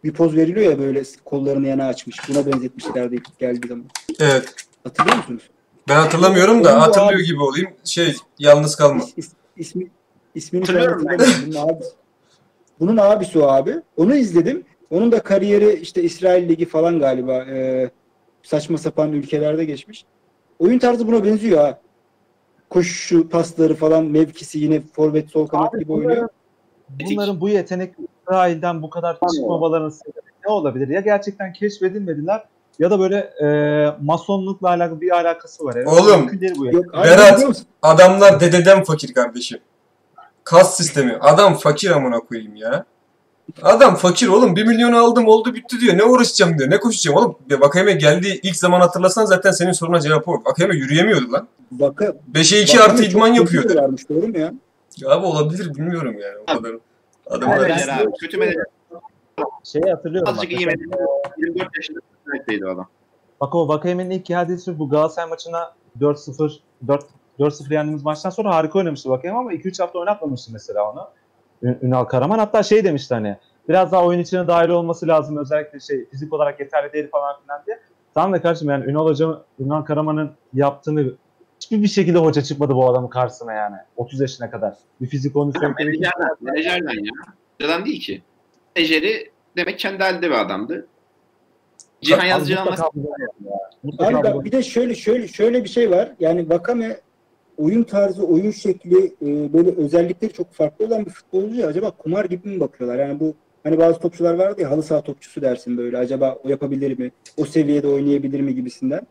bir poz veriliyor ya böyle kollarını yana açmış. Buna benzetmişlerdi ilk geldiği zaman. Evet. Hatırlıyor musunuz? Ben hatırlamıyorum da hatırlıyor abi- gibi olayım. Şey yalnız kalma. İs, is, ismi, ismini hatırlamıyorum. Bunun abisi. Bunun abisi o abi. Onu izledim. Onun da kariyeri işte İsrail Ligi falan galiba. Ee, saçma sapan ülkelerde geçmiş. Oyun tarzı buna benziyor ha. Koşu, pasları falan mevkisi yine forvet sol kanat gibi oynuyor. bunların, bunların bu yetenek İsrail'den bu kadar çıkmabalarının sebebi ne olabilir? Ya gerçekten keşfedilmediler ya da böyle e, masonlukla alakalı bir alakası var. Yani Oğlum, mümkün değil bu ya. Yok, Berat. Adamlar dededen fakir kardeşim. Kas sistemi. Adam fakir amına koyayım ya. Adam fakir oğlum. 1 milyonu aldım oldu bitti diyor. Ne uğraşacağım diyor. Ne koşacağım oğlum. Ya Vakayeme geldiği ilk zaman hatırlasan zaten senin soruna cevap o. Vakayeme yürüyemiyordu lan. Vaka, 5'e 2 Vakame artı idman yapıyordu. diyorlarmış, doğru mu ya? Abi olabilir bilmiyorum yani o kadar. Adamlar Menajer abi. Kötü menajer. Şeyi hatırlıyorum. Azıcık iyi Mesela- menajer. 24 yaşında o adam. Bak o Vakayemen'in ilk sırf bu Galatasaray maçına 4-0 4 4-0 yendiğimiz maçtan sonra harika oynamıştı Vakayeme ama 2-3 hafta oynatmamıştı mesela onu. Ün- Ünal Karaman hatta şey demişti hani biraz daha oyun içine dahil olması lazım özellikle şey fizik olarak yeterli değil falan filan diye. Tamam da kardeşim yani Ünal Hoca, Ünal Karaman'ın yaptığını hiçbir bir şekilde hoca çıkmadı bu adamın karşısına yani. 30 yaşına kadar. Bir fizik kondisyon Menajerden, menajerden ya. Hocadan değil ki. Menajeri demek kendi halinde bir adamdı. Cihan Yazıcı'nın mutlaka anlattığı bu ya. Mutlaka Abi bak bir de şöyle şöyle şöyle bir şey var. Yani Vakame oyun tarzı, oyun şekli e, böyle özellikleri çok farklı olan bir futbolcu ya. Acaba kumar gibi mi bakıyorlar? Yani bu hani bazı topçular vardı ya halı saha topçusu dersin böyle. Acaba o yapabilir mi? O seviyede oynayabilir mi gibisinden.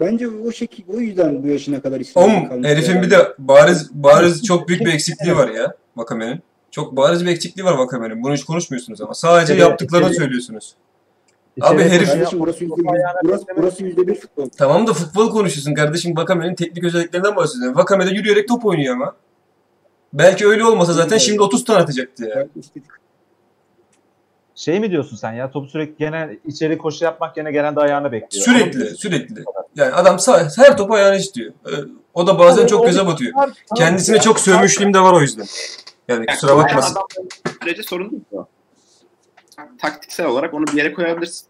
Bence o şekil o yüzden bu yaşına kadar Oğlum kalmış. herifin yani. bir de bariz bariz çok büyük bir eksikliği var ya Vakame'nin. Çok bariz bir eksikliği var Vakame'nin. Bunu hiç konuşmuyorsunuz ama. Sadece Evet, yaptıklarını evet. söylüyorsunuz. Abi herif- Kardeşim burası yüzde bir, burası, burası yüzde bir futbol. Tamam da futbol konuşuyorsun kardeşim. Vakame'nin teknik özelliklerinden bahsediyorsun. Vakame de yürüyerek top oynuyor ama. Belki öyle olmasa zaten şimdi 30 tane atacaktı ya. Yani Şey mi diyorsun sen ya? Topu sürekli gene içeri koşu yapmak gene gelen de ayağına bekliyor. Sürekli, sürekli. Yani adam sağ, her topu ayağına istiyor. Ee, O da bazen çok göze batıyor. Kendisine çok sövmüşlüğüm de var o yüzden. Yani kusura bakmasın. Sürece sorun değil. Taktiksel olarak onu bir yere koyabilirsin.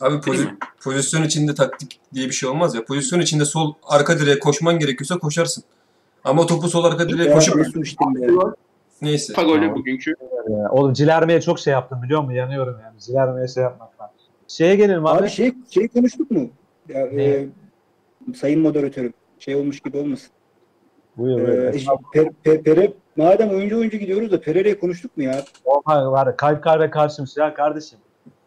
Abi pozi- pozisyon içinde taktik diye bir şey olmaz ya. Pozisyon içinde sol arka direğe koşman gerekiyorsa koşarsın. Ama topu sol arka direğe koşup neyse. Kafa golü Tamam. bugünkü. Oğlum Cilerme'ye çok şey yaptım biliyor musun? Yanıyorum yani. Cilerme'ye şey yapmaktan. Şeye gelelim abi. Abi şey şey konuştuk mu? Ya, e, sayın moderatörüm şey olmuş gibi olmasın. Buyur Ee, buyur. per, per, Pere, madem oyuncu oyuncu gidiyoruz da Pereira'yı konuştuk mu ya? Var. ya, Kalp kalbe karşımış ya kardeşim.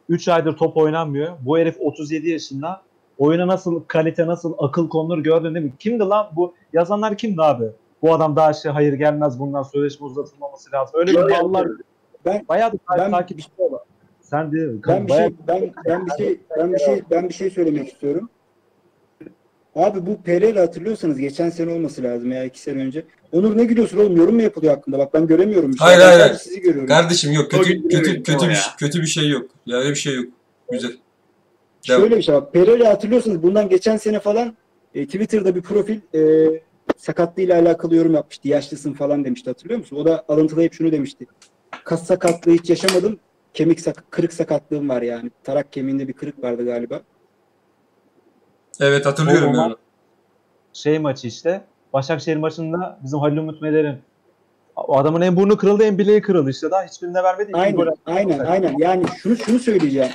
3 aydır top oynanmıyor. Bu herif 37 yaşında. Oyuna nasıl kalite nasıl akıl konulur gördün değil mi? Kimdi lan bu? Yazanlar kimdi abi? Bu adam daha şey hayır gelmez bundan sözleşme uzatılmaması lazım. Öyle bir ballar. Ben- bayağı bir ben- takipçi olan. Sen mi? Ben bir şey ben ben bir şey ben bir şey ben bir şey söylemek istiyorum. Abi bu Pereira hatırlıyorsanız geçen sene olması lazım ya iki sene önce. Onur ne gülüyorsun oğlum yorum mu yapılıyor hakkında? Bak ben göremiyorum. bir şey. Hayır, Ben hayır. Sizi görüyorum. Kardeşim yok kötü kötü kötü o bir ya. kötü bir şey yok. Ya öyle bir şey yok. Güzel. Devam. Şöyle bir şey var. Pereira hatırlıyorsanız bundan geçen sene falan e, Twitter'da bir profil e, sakatlığıyla alakalı yorum yapmıştı. Yaşlısın falan demişti hatırlıyor musun? O da alıntılayıp şunu demişti. Kas sakatlığı hiç yaşamadım. Kemik sak kırık sakatlığım var yani. Tarak kemiğinde bir kırık vardı galiba. Evet hatırlıyorum O zaman- yani. şey maçı işte. Başakşehir maçında bizim Halil Umut Meler'in o adamın en burnu kırıldı en bileği kırıldı işte daha hiçbirine vermedi. Aynen, aynen, aynen. Yani şunu şunu söyleyeceğim.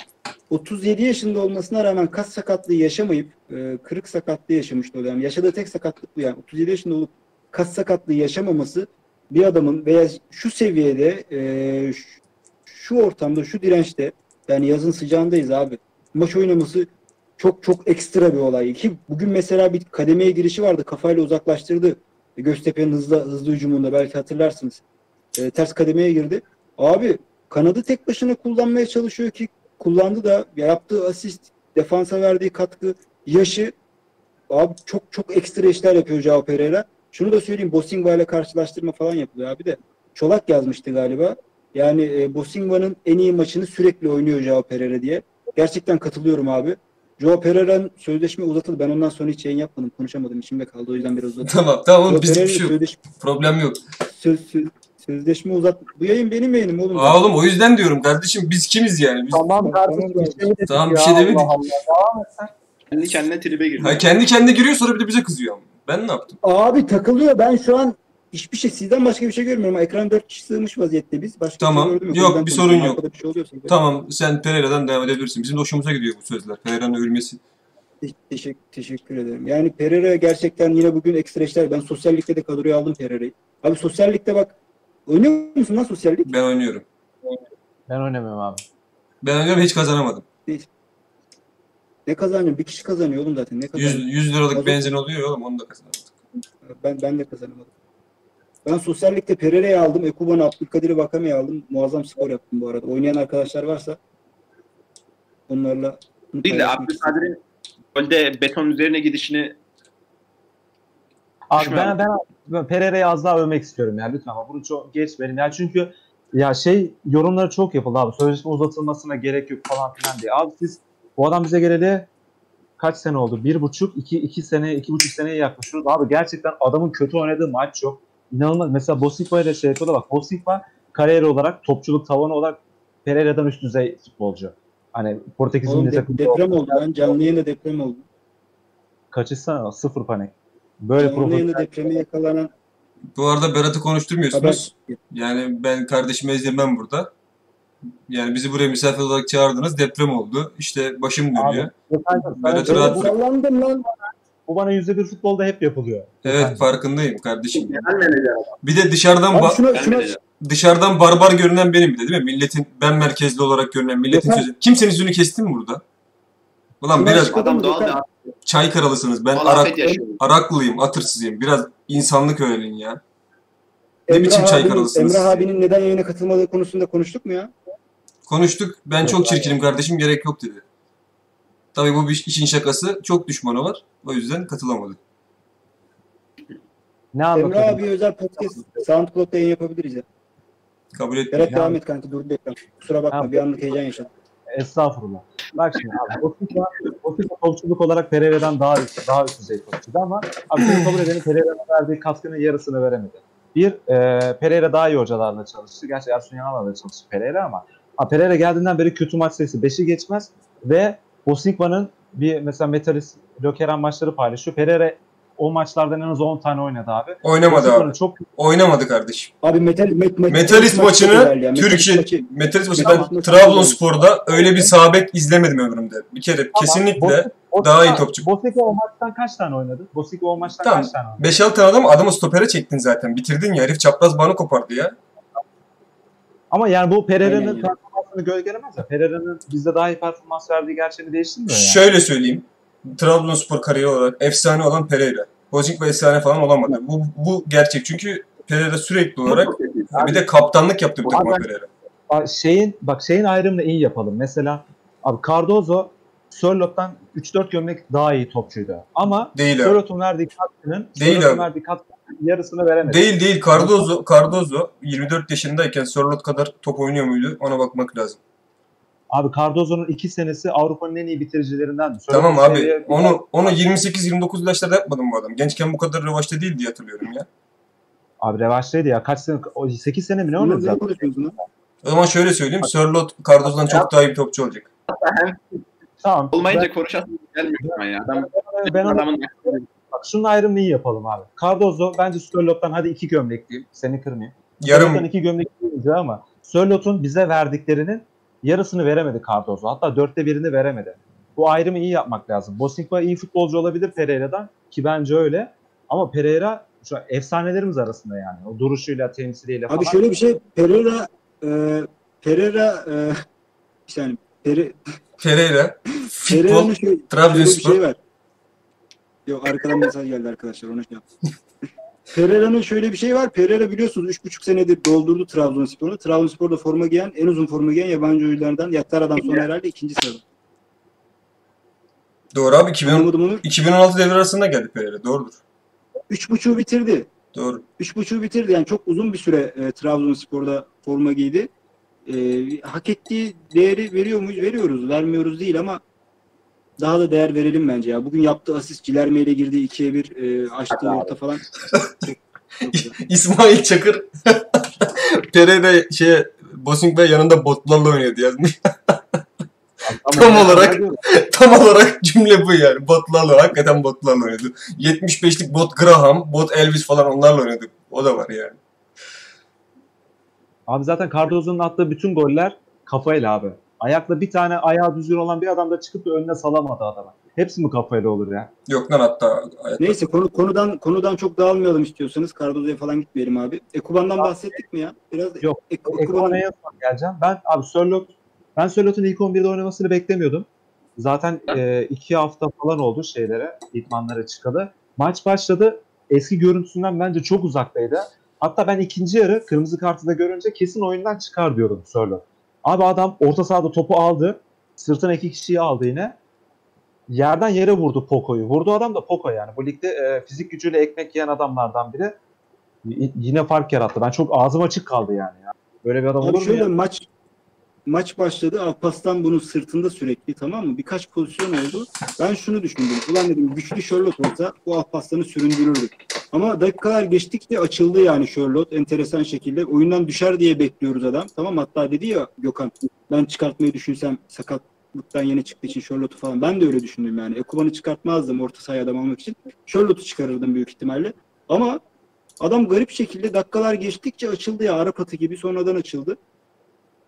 37 yaşında olmasına rağmen kas sakatlığı yaşamayıp e, kırık sakatlığı yaşamıştı o dönem. Yaşadığı tek sakatlık bu yani. 37 yaşında olup kas sakatlığı yaşamaması bir adamın veya şu seviyede e, şu, şu ortamda, şu dirençte yani yazın sıcağındayız abi. Maç oynaması çok çok ekstra bir olay. Ki bugün mesela bir kademeye girişi vardı. Kafayla uzaklaştırdı. Göztepe'nin hızlı hızlı hücumunda belki hatırlarsınız. E, ters kademeye girdi. Abi kanadı tek başına kullanmaya çalışıyor ki kullandı da yaptığı asist, defansa verdiği katkı, yaşı abi çok çok ekstra işler yapıyor Joao Pereira. Şunu da söyleyeyim Bosingva ile karşılaştırma falan yapılıyor abi de. Çolak yazmıştı galiba. Yani e, Bosingva'nın en iyi maçını sürekli oynuyor Joao Pereira diye. Gerçekten katılıyorum abi. Joao Pereira'nın sözleşme uzatıldı. Ben ondan sonra hiç yayın yapmadım. Konuşamadım. İçimde kaldı. O yüzden biraz uzattım. Tamam tamam Joao bizlik bir şey yok. sözleşme, Problem yok. söz, söz- sözleşme uzat. Bu yayın benim yayınım oğlum. Aa oğlum o yüzden diyorum kardeşim biz kimiz yani? Biz... Tamam kardeşim Tamam, bir şey şey demedik. Kendi kendine tribe girdi. Ha, kendi kendine giriyor sonra bir de bize kızıyor. Ben ne yaptım? Abi takılıyor. Ben şu an hiçbir şey sizden başka bir şey görmüyorum. Ekran 4 kişi sığmış vaziyette biz. Başka Tamam. bir şey Yok, yüzden bir sorun yok. Bir şey. Tamam sen Pereira'dan devam edebilirsin. Bizim de hoşumuza gidiyor bu sözler. Pereira'nın övülmesi. Te- teşekkür, teşekkür ederim. Yani Pereira gerçekten yine bugün ekstra işler. Ben sosyal ligde de kadroya aldım Pereira'yı. Abi sosyal ligde bak oynuyor musun lan sosyal lig? Ben oynuyorum. Ben oynamıyorum abi. Ben oynuyorum hiç kazanamadım. Ne kazanıyor? Bir kişi kazanıyor oğlum zaten. Ne kazanıyor? 100, 100 liralık Mazot- benzin oluyor oğlum onu da kazanamadık. Ben ben de kazanamadım. Ben sosyal ligde Pereira'yı aldım. Ekuban'ı Abdülkadir Vakame'yi aldım. Muazzam skor yaptım bu arada. Oynayan arkadaşlar varsa onlarla Değil de. Abdülkadir'in golde beton üzerine gidişini Abi ben, ben, ben Pereira'yı az daha övmek istiyorum yani lütfen ama bunu çok geç verin. Yani çünkü ya şey yorumları çok yapıldı abi. Sözleşme uzatılmasına gerek yok falan filan diye. Abi siz bu adam bize geleli kaç sene oldu? Bir buçuk, iki, iki sene, iki buçuk seneye yaklaşıyoruz. Abi gerçekten adamın kötü oynadığı maç yok. İnanılmaz. Mesela Bosikva ile şey yapıyordu bak. Bosikva kariyer olarak, topçuluk tavanı olarak Pereira'dan üst düzey futbolcu. Hani Portekiz'in de- takımında deprem oldu lan. Canlı yayında deprem oldu. kaçışsana sıfır panik. Böyle Canlı profesyonel depreme yakalanan Bu arada Berat'ı konuşturmuyorsunuz. haber. Yani ben kardeşimi ezdirmem burada. Yani bizi buraya misafir olarak çağırdınız. Deprem oldu. İşte başım dönüyor. Berat'ı ben- rahat bırak. Sallandım lan. Bu bana yüzde bir futbolda hep yapılıyor. Evet Efendim. farkındayım kardeşim. genel menajer. Bir de dışarıdan ba- şuna, şuna, dışarıdan barbar görünen benim bir de değil mi? Milletin ben merkezli olarak görünen milletin sözü. Kimsenin sözünü kestim mi burada? Ulan Şuna biraz Adam doğal bir çay karalısınız. Ben Arak. Araklıyım, atırsızıyım. Biraz insanlık öğrenin ya. Ne Emrah biçim çay abinin- kralısınız Emrah abinin neden yayına katılmadığı konusunda konuştuk mu ya? Konuştuk. Ben Yok, çok çirkinim kardeşim gerek yok dedi. Tabii bu bir işin şakası. Çok düşmanı var. O yüzden katılamadı. Ne anlatıyordun? abi özel podcast SoundCloud'da yayın yapabiliriz ya. Kabul etmiyor. Berat devam et kanka durdu ekran. Kusura bakma Tamam. bir anlık heyecan yaşadım. Estağfurullah. Bak şimdi abi. Bosikva, Bosikva topçuluk olarak Pereira'dan daha üst, daha üst düzey topçuydu ama abi bunu kabul edelim Pereira'nın verdiği katkının yarısını veremedi. Bir, e, Pereira daha iyi hocalarla çalıştı. Gerçi Ersun Yanal'la da çalıştı Pereira ama ha, Pereira geldiğinden beri kötü maç sayısı 5'i geçmez ve Bosikva'nın bir mesela Metalist Lökeren maçları paylaşıyor. Pereira o maçlardan en az 10 tane oynadı abi. Oynamadı abi. Çok Oynamadı kardeşim. Abi metal, met, met, Metalist maçını güzel ya. Metalist Türkiye maçı- Metalist maçı ben Trabzonspor'da öyle bir sağ bek izlemedim ömrümde. Bir kere Ama kesinlikle Bosika- daha iyi topçu. Bosika o maçtan kaç tane oynadı? Bosika o maçtan Tamam. kaç tane oynadı? 5-6 tane adam adamı stopere çektin zaten. Bitirdin ya. Herif çapraz bağını kopardı ya. Ama yani bu Pereira'nın yani. Performansını gölgelemez ya. Pereira'nın bizde daha iyi performans verdiği gerçeğini değiştirmiyor yani. Şöyle söyleyeyim. Trabzonspor kariyeri olarak efsane olan Pereira. Bozink ve efsane falan olamadı. Bu, bu gerçek. Çünkü Pereira sürekli olarak bir de kaptanlık yaptı bu takıma Pereira. Şeyin bak şeyin ayrımını iyi yapalım. Mesela abi Cardozo Sörlot'tan 3-4 gömlek daha iyi topçuydu. Ama. Sörlot'un verdiği katkının Sörlot'un verdiği katkının yarısını veremedi. Değil değil. Cardozo, Cardozo 24 yaşındayken Sörlot kadar top oynuyor muydu? Ona bakmak lazım. Abi Cardozo'nun 2 senesi Avrupa'nın en iyi bitiricilerinden. Tamam abi. Onu onu 28-29 yaşlarda yapmadı mı bu adam? Gençken bu kadar revaçta değil diye hatırlıyorum ya. Abi revaçtaydı ya. Kaç sene? o 8 sene mi ne oynadı zaten? O zaman şöyle söyleyeyim. Sörlot Cardozo'dan çok daha iyi bir topçu olacak. Tamam. Olmayınca konuşasın gelmiyor ama ya. Ben, ben, ben adamın bak şunun ayrımını iyi yapalım abi. Cardozo bence Sörlot'tan hadi 2 gömlek diyeyim. Seni kırmayayım. Sörlot'tan Yarım 2 gömlek deyince ama Sörlot'un bize verdiklerinin yarısını veremedi Cardozo. Hatta dörtte birini veremedi. Bu ayrımı iyi yapmak lazım. Bosinka iyi futbolcu olabilir Pereira'dan ki bence öyle. Ama Pereira şu an efsanelerimiz arasında yani. O duruşuyla, temsiliyle falan. Abi şöyle bir şey Pereira e, Pereira e, saniye Pere, Pereira Pereira'nın futbol bir Trabzonspor şey var. Yok arkadan mesaj geldi arkadaşlar ona şey yaptım. [laughs] Pereira'nın şöyle bir şey var. Pereira biliyorsunuz 3,5 senedir doldurdu Trabzonspor'u. Trabzonspor'da forma giyen, en uzun forma giyen yabancı oyunculardan Yattara'dan sonra herhalde ikinci sırada. Doğru abi 2010, Anlamadım onu. 2016 devre arasında geldi Pereira. Doğrudur. 3,5'u bitirdi. Doğru. 3,5'u bitirdi. Yani çok uzun bir süre e, Trabzonspor'da forma giydi. E, hak ettiği değeri veriyor muyuz? Veriyoruz. Vermiyoruz değil ama daha da değer verelim bence ya. Bugün yaptığı asist Cilerme ile girdiği 2'ye 1 e, açtığı orta falan. [laughs] İsmail Çakır [laughs] Pereira şey Bosing Bey yanında botlarla oynuyordu yazmış. [laughs] tam olarak- Tam olarak cümle bu yani. Botlarla hakikaten botlarla oynadı. 75'lik bot Graham, bot Elvis falan onlarla oynadı. O da var yani. Abi zaten Cardozo'nun attığı bütün goller kafayla abi. Ayakla bir tane ayağı düzgün olan bir adam da çıkıp da önüne salamadı adama. Hepsi mi kafayla olur ya? Yok lan hatta Neyse konu, konudan konudan çok dağılmayalım istiyorsanız. Cardozo'ya falan gitmeyelim abi. Ekuban'dan bahsettik mi ya? Biraz Yok, Ek- Eko'ya Ekuban'ın en son geleceğim. Ben abi Sörlot ben Sörlot'un ilk 11'de oynamasını beklemiyordum. Zaten e, iki hafta falan oldu şeylere, idmanlara çıkalı. Maç başladı. Eski görüntüsünden bence çok uzaktaydı. Hatta ben ikinci yarı kırmızı kartı da görünce kesin oyundan çıkar diyordum Sörlot. Abi adam orta sahada topu aldı. Sırtına iki kişiyi aldı yine. Yerden yere vurdu Poco'yu. Vurdu adam da Poco yani. Bu ligde e, fizik gücüyle ekmek yiyen adamlardan biri. Y- yine fark yarattı. Ben çok ağzım açık kaldı yani. ya. Böyle bir adam Abi olur mu şöyle ya? maç maç başladı. Alpaslan bunun sırtında sürekli tamam mı? Birkaç pozisyon oldu. Ben şunu düşündüm. Ulan dedim güçlü Charlotte olsa bu Alpaslan'ı süründürürdü. Ama dakikalar geçtikçe açıldı yani Charlotte enteresan şekilde. Oyundan düşer diye bekliyoruz adam. Tamam hatta dedi ya Gökhan ben çıkartmayı düşünsem sakatlıktan yeni çıktığı için Charlotte'u falan. Ben de öyle düşündüm yani. Ekuban'ı çıkartmazdım orta sahaya adam almak için. Charlotte'u çıkarırdım büyük ihtimalle. Ama adam garip şekilde dakikalar geçtikçe açıldı ya. Arap atı gibi sonradan açıldı.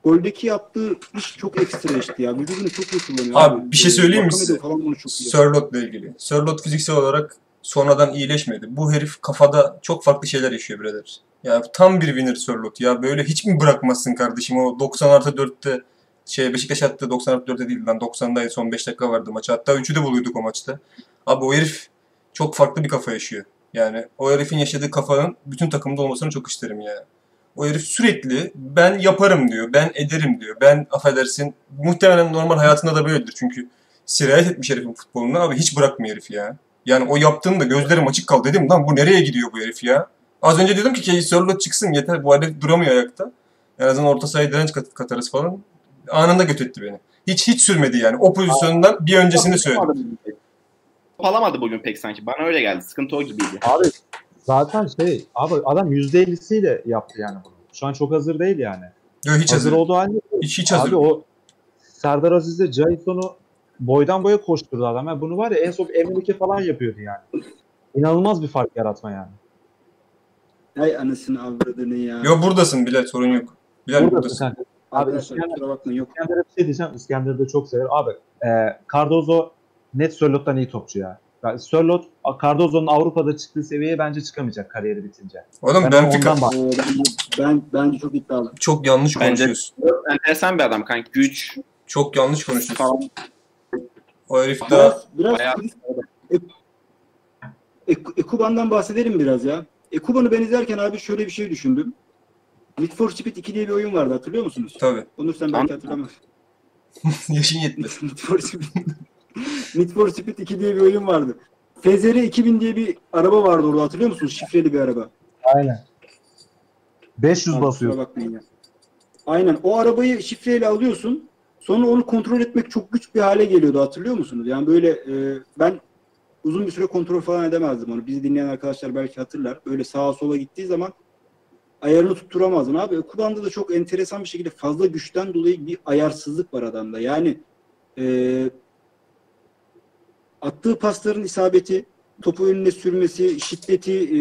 Goldeki yaptığı iş çok ekstra işti ya. Vücudunu çok iyi kullanıyor. Abi, bir şey söyleyeyim mi size? Sörlot'la ilgili. Sörlot fiziksel olarak sonradan iyileşmedi. Bu herif kafada çok farklı şeyler yaşıyor birader. Ya tam bir winner Sörlot ya. Böyle hiç mi bırakmazsın kardeşim o 90 artı 4'te şey Beşiktaş attı 90 artı 4'te değil lan 90'daydı son 5 dakika vardı maç. Hatta 3'ü de buluyorduk o maçta. Abi o herif çok farklı bir kafa yaşıyor. Yani o herifin yaşadığı kafanın bütün takımda olmasını çok isterim ya. O herif sürekli ben yaparım diyor, ben ederim diyor. Ben affedersin muhtemelen normal hayatında da böyledir çünkü sirayet etmiş herifin futboluna abi hiç bırakmıyor herif ya. Yani o yaptığında gözlerim açık kaldı dedim lan bu nereye gidiyor bu herif ya. Az önce dedim ki Key Sörlot çıksın yeter bu herif duramıyor ayakta. En azından orta sahaya direnç kat katarız falan. Anında götürdü beni. Hiç hiç sürmedi yani. O pozisyondan bir öncesini söyledim. Alamadı bugün pek sanki. Bana öyle geldi. Sıkıntı o gibiydi. Abi zaten şey abi adam %50'siyle yaptı yani bunu. Şu an çok hazır değil yani. Yok hiç hazır hazır. olduğu halde Hiç hiç hazır. abi o Serdar Aziz'de Jason'u boydan boya koşturdu adam. Yani bunu var ya en son Emenike falan yapıyordu yani. inanılmaz bir fark yaratma yani. Hay anasını avradını ya. Yo buradasın Bilal sorun yok. Bilal Buradasın buradasın. kanka. Abi Arkadaşlar İskender, bakmayın yok. İskender'e bir şey diyeceğim. İskender'i de çok severim. Abi e, Cardozo net Sörlot'tan iyi topçu ya. Yani Sörlot Cardozo'nun Avrupa'da çıktığı seviyeye bence çıkamayacak kariyeri bitince. Oğlum Ben Benfica ben, ben, bence çok iddialı. çok yanlış Bence- konuşuyorsun. Enteresan bir adam kanka. Güç Çok yanlış konuşuyorsun. falan. O herif daha Biraz, biraz Bayağı- Ek- Ek- Ekuban'dan bahsedelim biraz ya. Ekuban'ı ben izlerken abi şöyle bir şey düşündüm. Need for Speed 2 diye bir oyun vardı hatırlıyor musunuz? tabii. Onur sen belki hatırlamazsın. [laughs] Yaşın yetmez. [laughs] Need for Speed. Need for Speed 2 diye bir oyun vardı. Fezere 2000 diye bir araba vardı orada hatırlıyor musunuz? Şifreli bir araba. Aynen. 500 Abi, basıyor. bakmayın ya. Aynen o arabayı şifreyle alıyorsun. Sonra onu kontrol etmek çok güç bir hale geliyordu hatırlıyor musunuz? Yani böyle e, ben uzun bir süre kontrol falan edemezdim onu. Bizi dinleyen arkadaşlar belki hatırlar. Böyle sağa sola gittiği zaman ayarını tutturamazdın. Abi Kuban'da da çok enteresan bir şekilde fazla güçten dolayı bir ayarsızlık var adamda. Yani e, attığı pasların isabeti, topu önüne sürmesi, şiddeti e,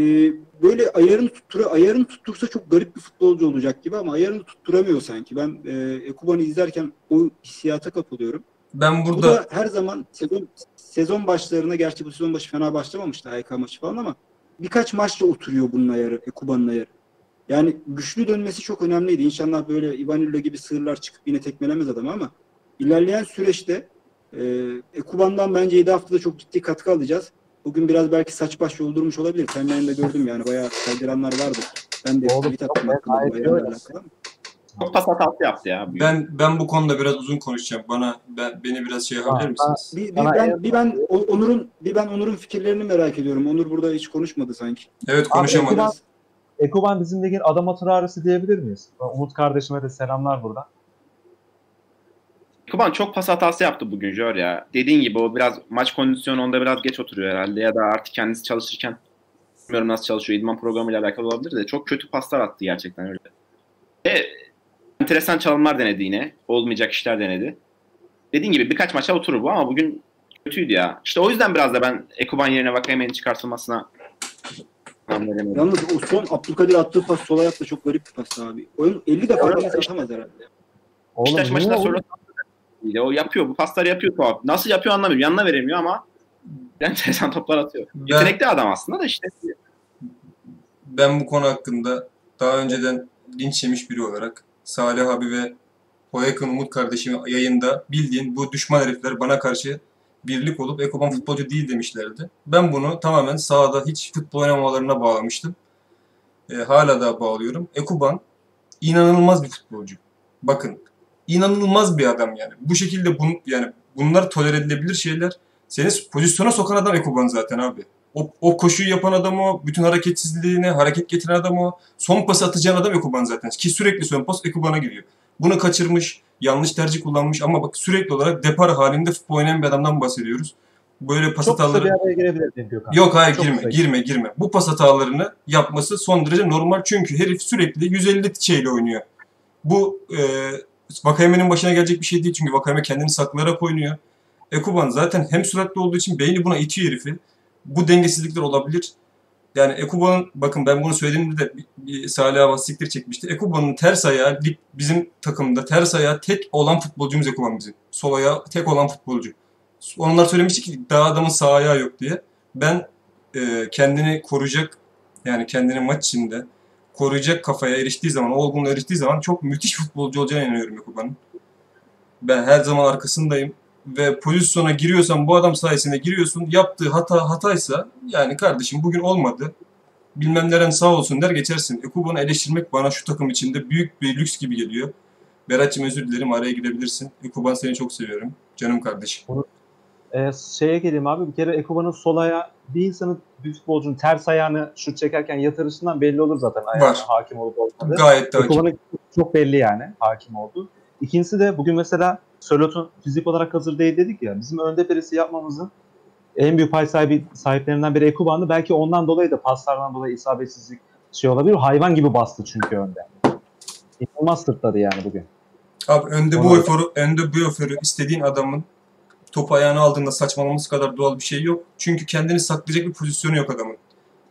böyle ayarını tuttura ayarını tuttursa çok garip bir futbolcu olacak gibi ama ayarını tutturamıyor sanki. Ben e, Ekuban'ı izlerken o hissiyata kapılıyorum. Ben Bu burada da her zaman sezon sezon başlarına gerçi bu sezon başı fena başlamamıştı HK maçı falan ama birkaç maçta oturuyor bunun ayarı, Ekuban'ın ayarı. Yani güçlü dönmesi çok önemliydi. İnşallah böyle Ivanillo gibi sığırlar çıkıp yine tekmelemez adamı ama ilerleyen süreçte e, Ekuban'dan bence 7 haftada çok ciddi katkı alacağız. Bugün biraz belki saç baş yoldurmuş olabilir. Timeline'de gördüm yani bayağı kaydıranlar vardı. Ben de tweet attım hakkında öyle. alakalı. Çok pas hatası yaptı ya. ben ben bu konuda biraz uzun konuşacağım. Bana ben beni biraz şey yapabilir misiniz? Bir, bir ben en- bir ben Onur'un bir ben Onur'un fikirlerini merak ediyorum. Onur burada hiç konuşmadı sanki. Evet Abi, konuşamadım. Ekuban, Ekuban bizim ligin adam atırarısı diyebilir miyiz? Umut kardeşime de selamlar buradan. Kuban çok pas hatası yaptı bugün Jör ya. Dediğin gibi o biraz maç kondisyonu onda biraz geç oturuyor herhalde ya da artık kendisi çalışırken bilmiyorum nasıl çalışıyor. İdman programıyla alakalı olabilir de çok kötü paslar attı gerçekten öyle. Ve enteresan çalımlar denedi yine. Olmayacak işler denedi. Dediğin gibi birkaç maça oturur bu ama bugün kötüydü ya. İşte o yüzden biraz da ben Ekuban yerine Vakayemen'in çıkartılmasına. Yalnız o son Abdülkadir attığı pas sol ayakla çok garip bir pas abi. Oyun 50 defa pas atamaz herhalde. Oğlum Beşiktaş niye maçında oğlum? sonra ile o yapıyor. Bu pasları yapıyor tuhaf. Nasıl yapıyor anlamıyorum. Yanına veremiyor ama enteresan toplar atıyor. Ben- Yetenekli adam aslında da işte. ben bu konu hakkında daha önceden linç yemiş biri olarak Salih abi ve o yakın Umut kardeşim yayında bildiğin bu düşman herifler bana karşı birlik olup Ekoban futbolcu değil demişlerdi. Ben bunu tamamen sahada hiç futbol oynamalarına bağlamıştım. E, hala da bağlıyorum. Ekuban inanılmaz bir futbolcu. Bakın inanılmaz bir adam yani. Bu şekilde bun, yani bunlar tolere edilebilir şeyler. Seni pozisyona sokan adam Ekuban zaten abi. O, o koşuyu yapan adam o. Bütün hareketsizliğine hareket getiren adam o. Son pası atacağın adam Ekuban zaten. Ki sürekli son pas Ekuban'a gidiyor. Bunu kaçırmış, yanlış tercih kullanmış ama bak sürekli olarak depar halinde futbol oynayan bir adamdan bahsediyoruz. Böyle pas Çok hataları... bir araya girebilir miyim Gökhan? Yok hayır Çok girme, girme, girme. Bu pas hatalarını yapması son derece normal çünkü herif sürekli 150 şeyle oynuyor. Bu e, Vakayeme'nin başına gelecek bir şey değil çünkü Vakayeme kendini saklayarak oynuyor. Ekuban zaten hem süratli olduğu için beyni buna itiyor herifi. Bu dengesizlikler olabilir. Yani Ekuban'ın bakın ben bunu söylediğimde de Salih Abbas siktir çekmişti. Ekuban'ın ters ayağı bizim takımda ters ayağı tek olan futbolcumuz Ekuban bizim. Sol ayağı tek olan futbolcu. Onlar söylemişti ki daha adamın sağ ayağı yok diye. Ben e, kendini koruyacak yani kendini maç içinde koruyacak kafaya eriştiği zaman, o olgunluğa eriştiği zaman çok müthiş futbolcu olacağına inanıyorum Ekuban'ın. Ben her zaman arkasındayım ve pozisyona giriyorsan bu adam sayesinde giriyorsun. Yaptığı hata hataysa yani kardeşim bugün olmadı. Bilmem neren sağ olsun der geçersin. Ekuban'ı eleştirmek bana şu takım içinde büyük bir lüks gibi geliyor. Berat'cığım özür dilerim araya girebilirsin. Ekuban seni çok seviyorum. Canım kardeşim. Ee, şeye geleyim abi bir kere Ekuban'ın sol ayağı bir insanın bir futbolcunun ters ayağını şut çekerken yatırışından belli olur zaten ayağına Var. hakim olup olmadığı. Gayet de. Ekuban'ın çok belli yani hakim oldu. İkincisi de bugün mesela Sörlot'un fizik olarak hazır değil dedik ya. Bizim önde perisi yapmamızın en büyük pay sahibi sahiplerinden biri Ekuban'dı. Belki ondan dolayı da paslardan dolayı isabetsizlik şey olabilir. Hayvan gibi bastı çünkü önde. İnanılmaz sırtladı yani bugün. Abi önde bu eforu, önde bu eforu istediğin adamın topu ayağına aldığında saçmalaması kadar doğal bir şey yok. Çünkü kendini saklayacak bir pozisyonu yok adamın.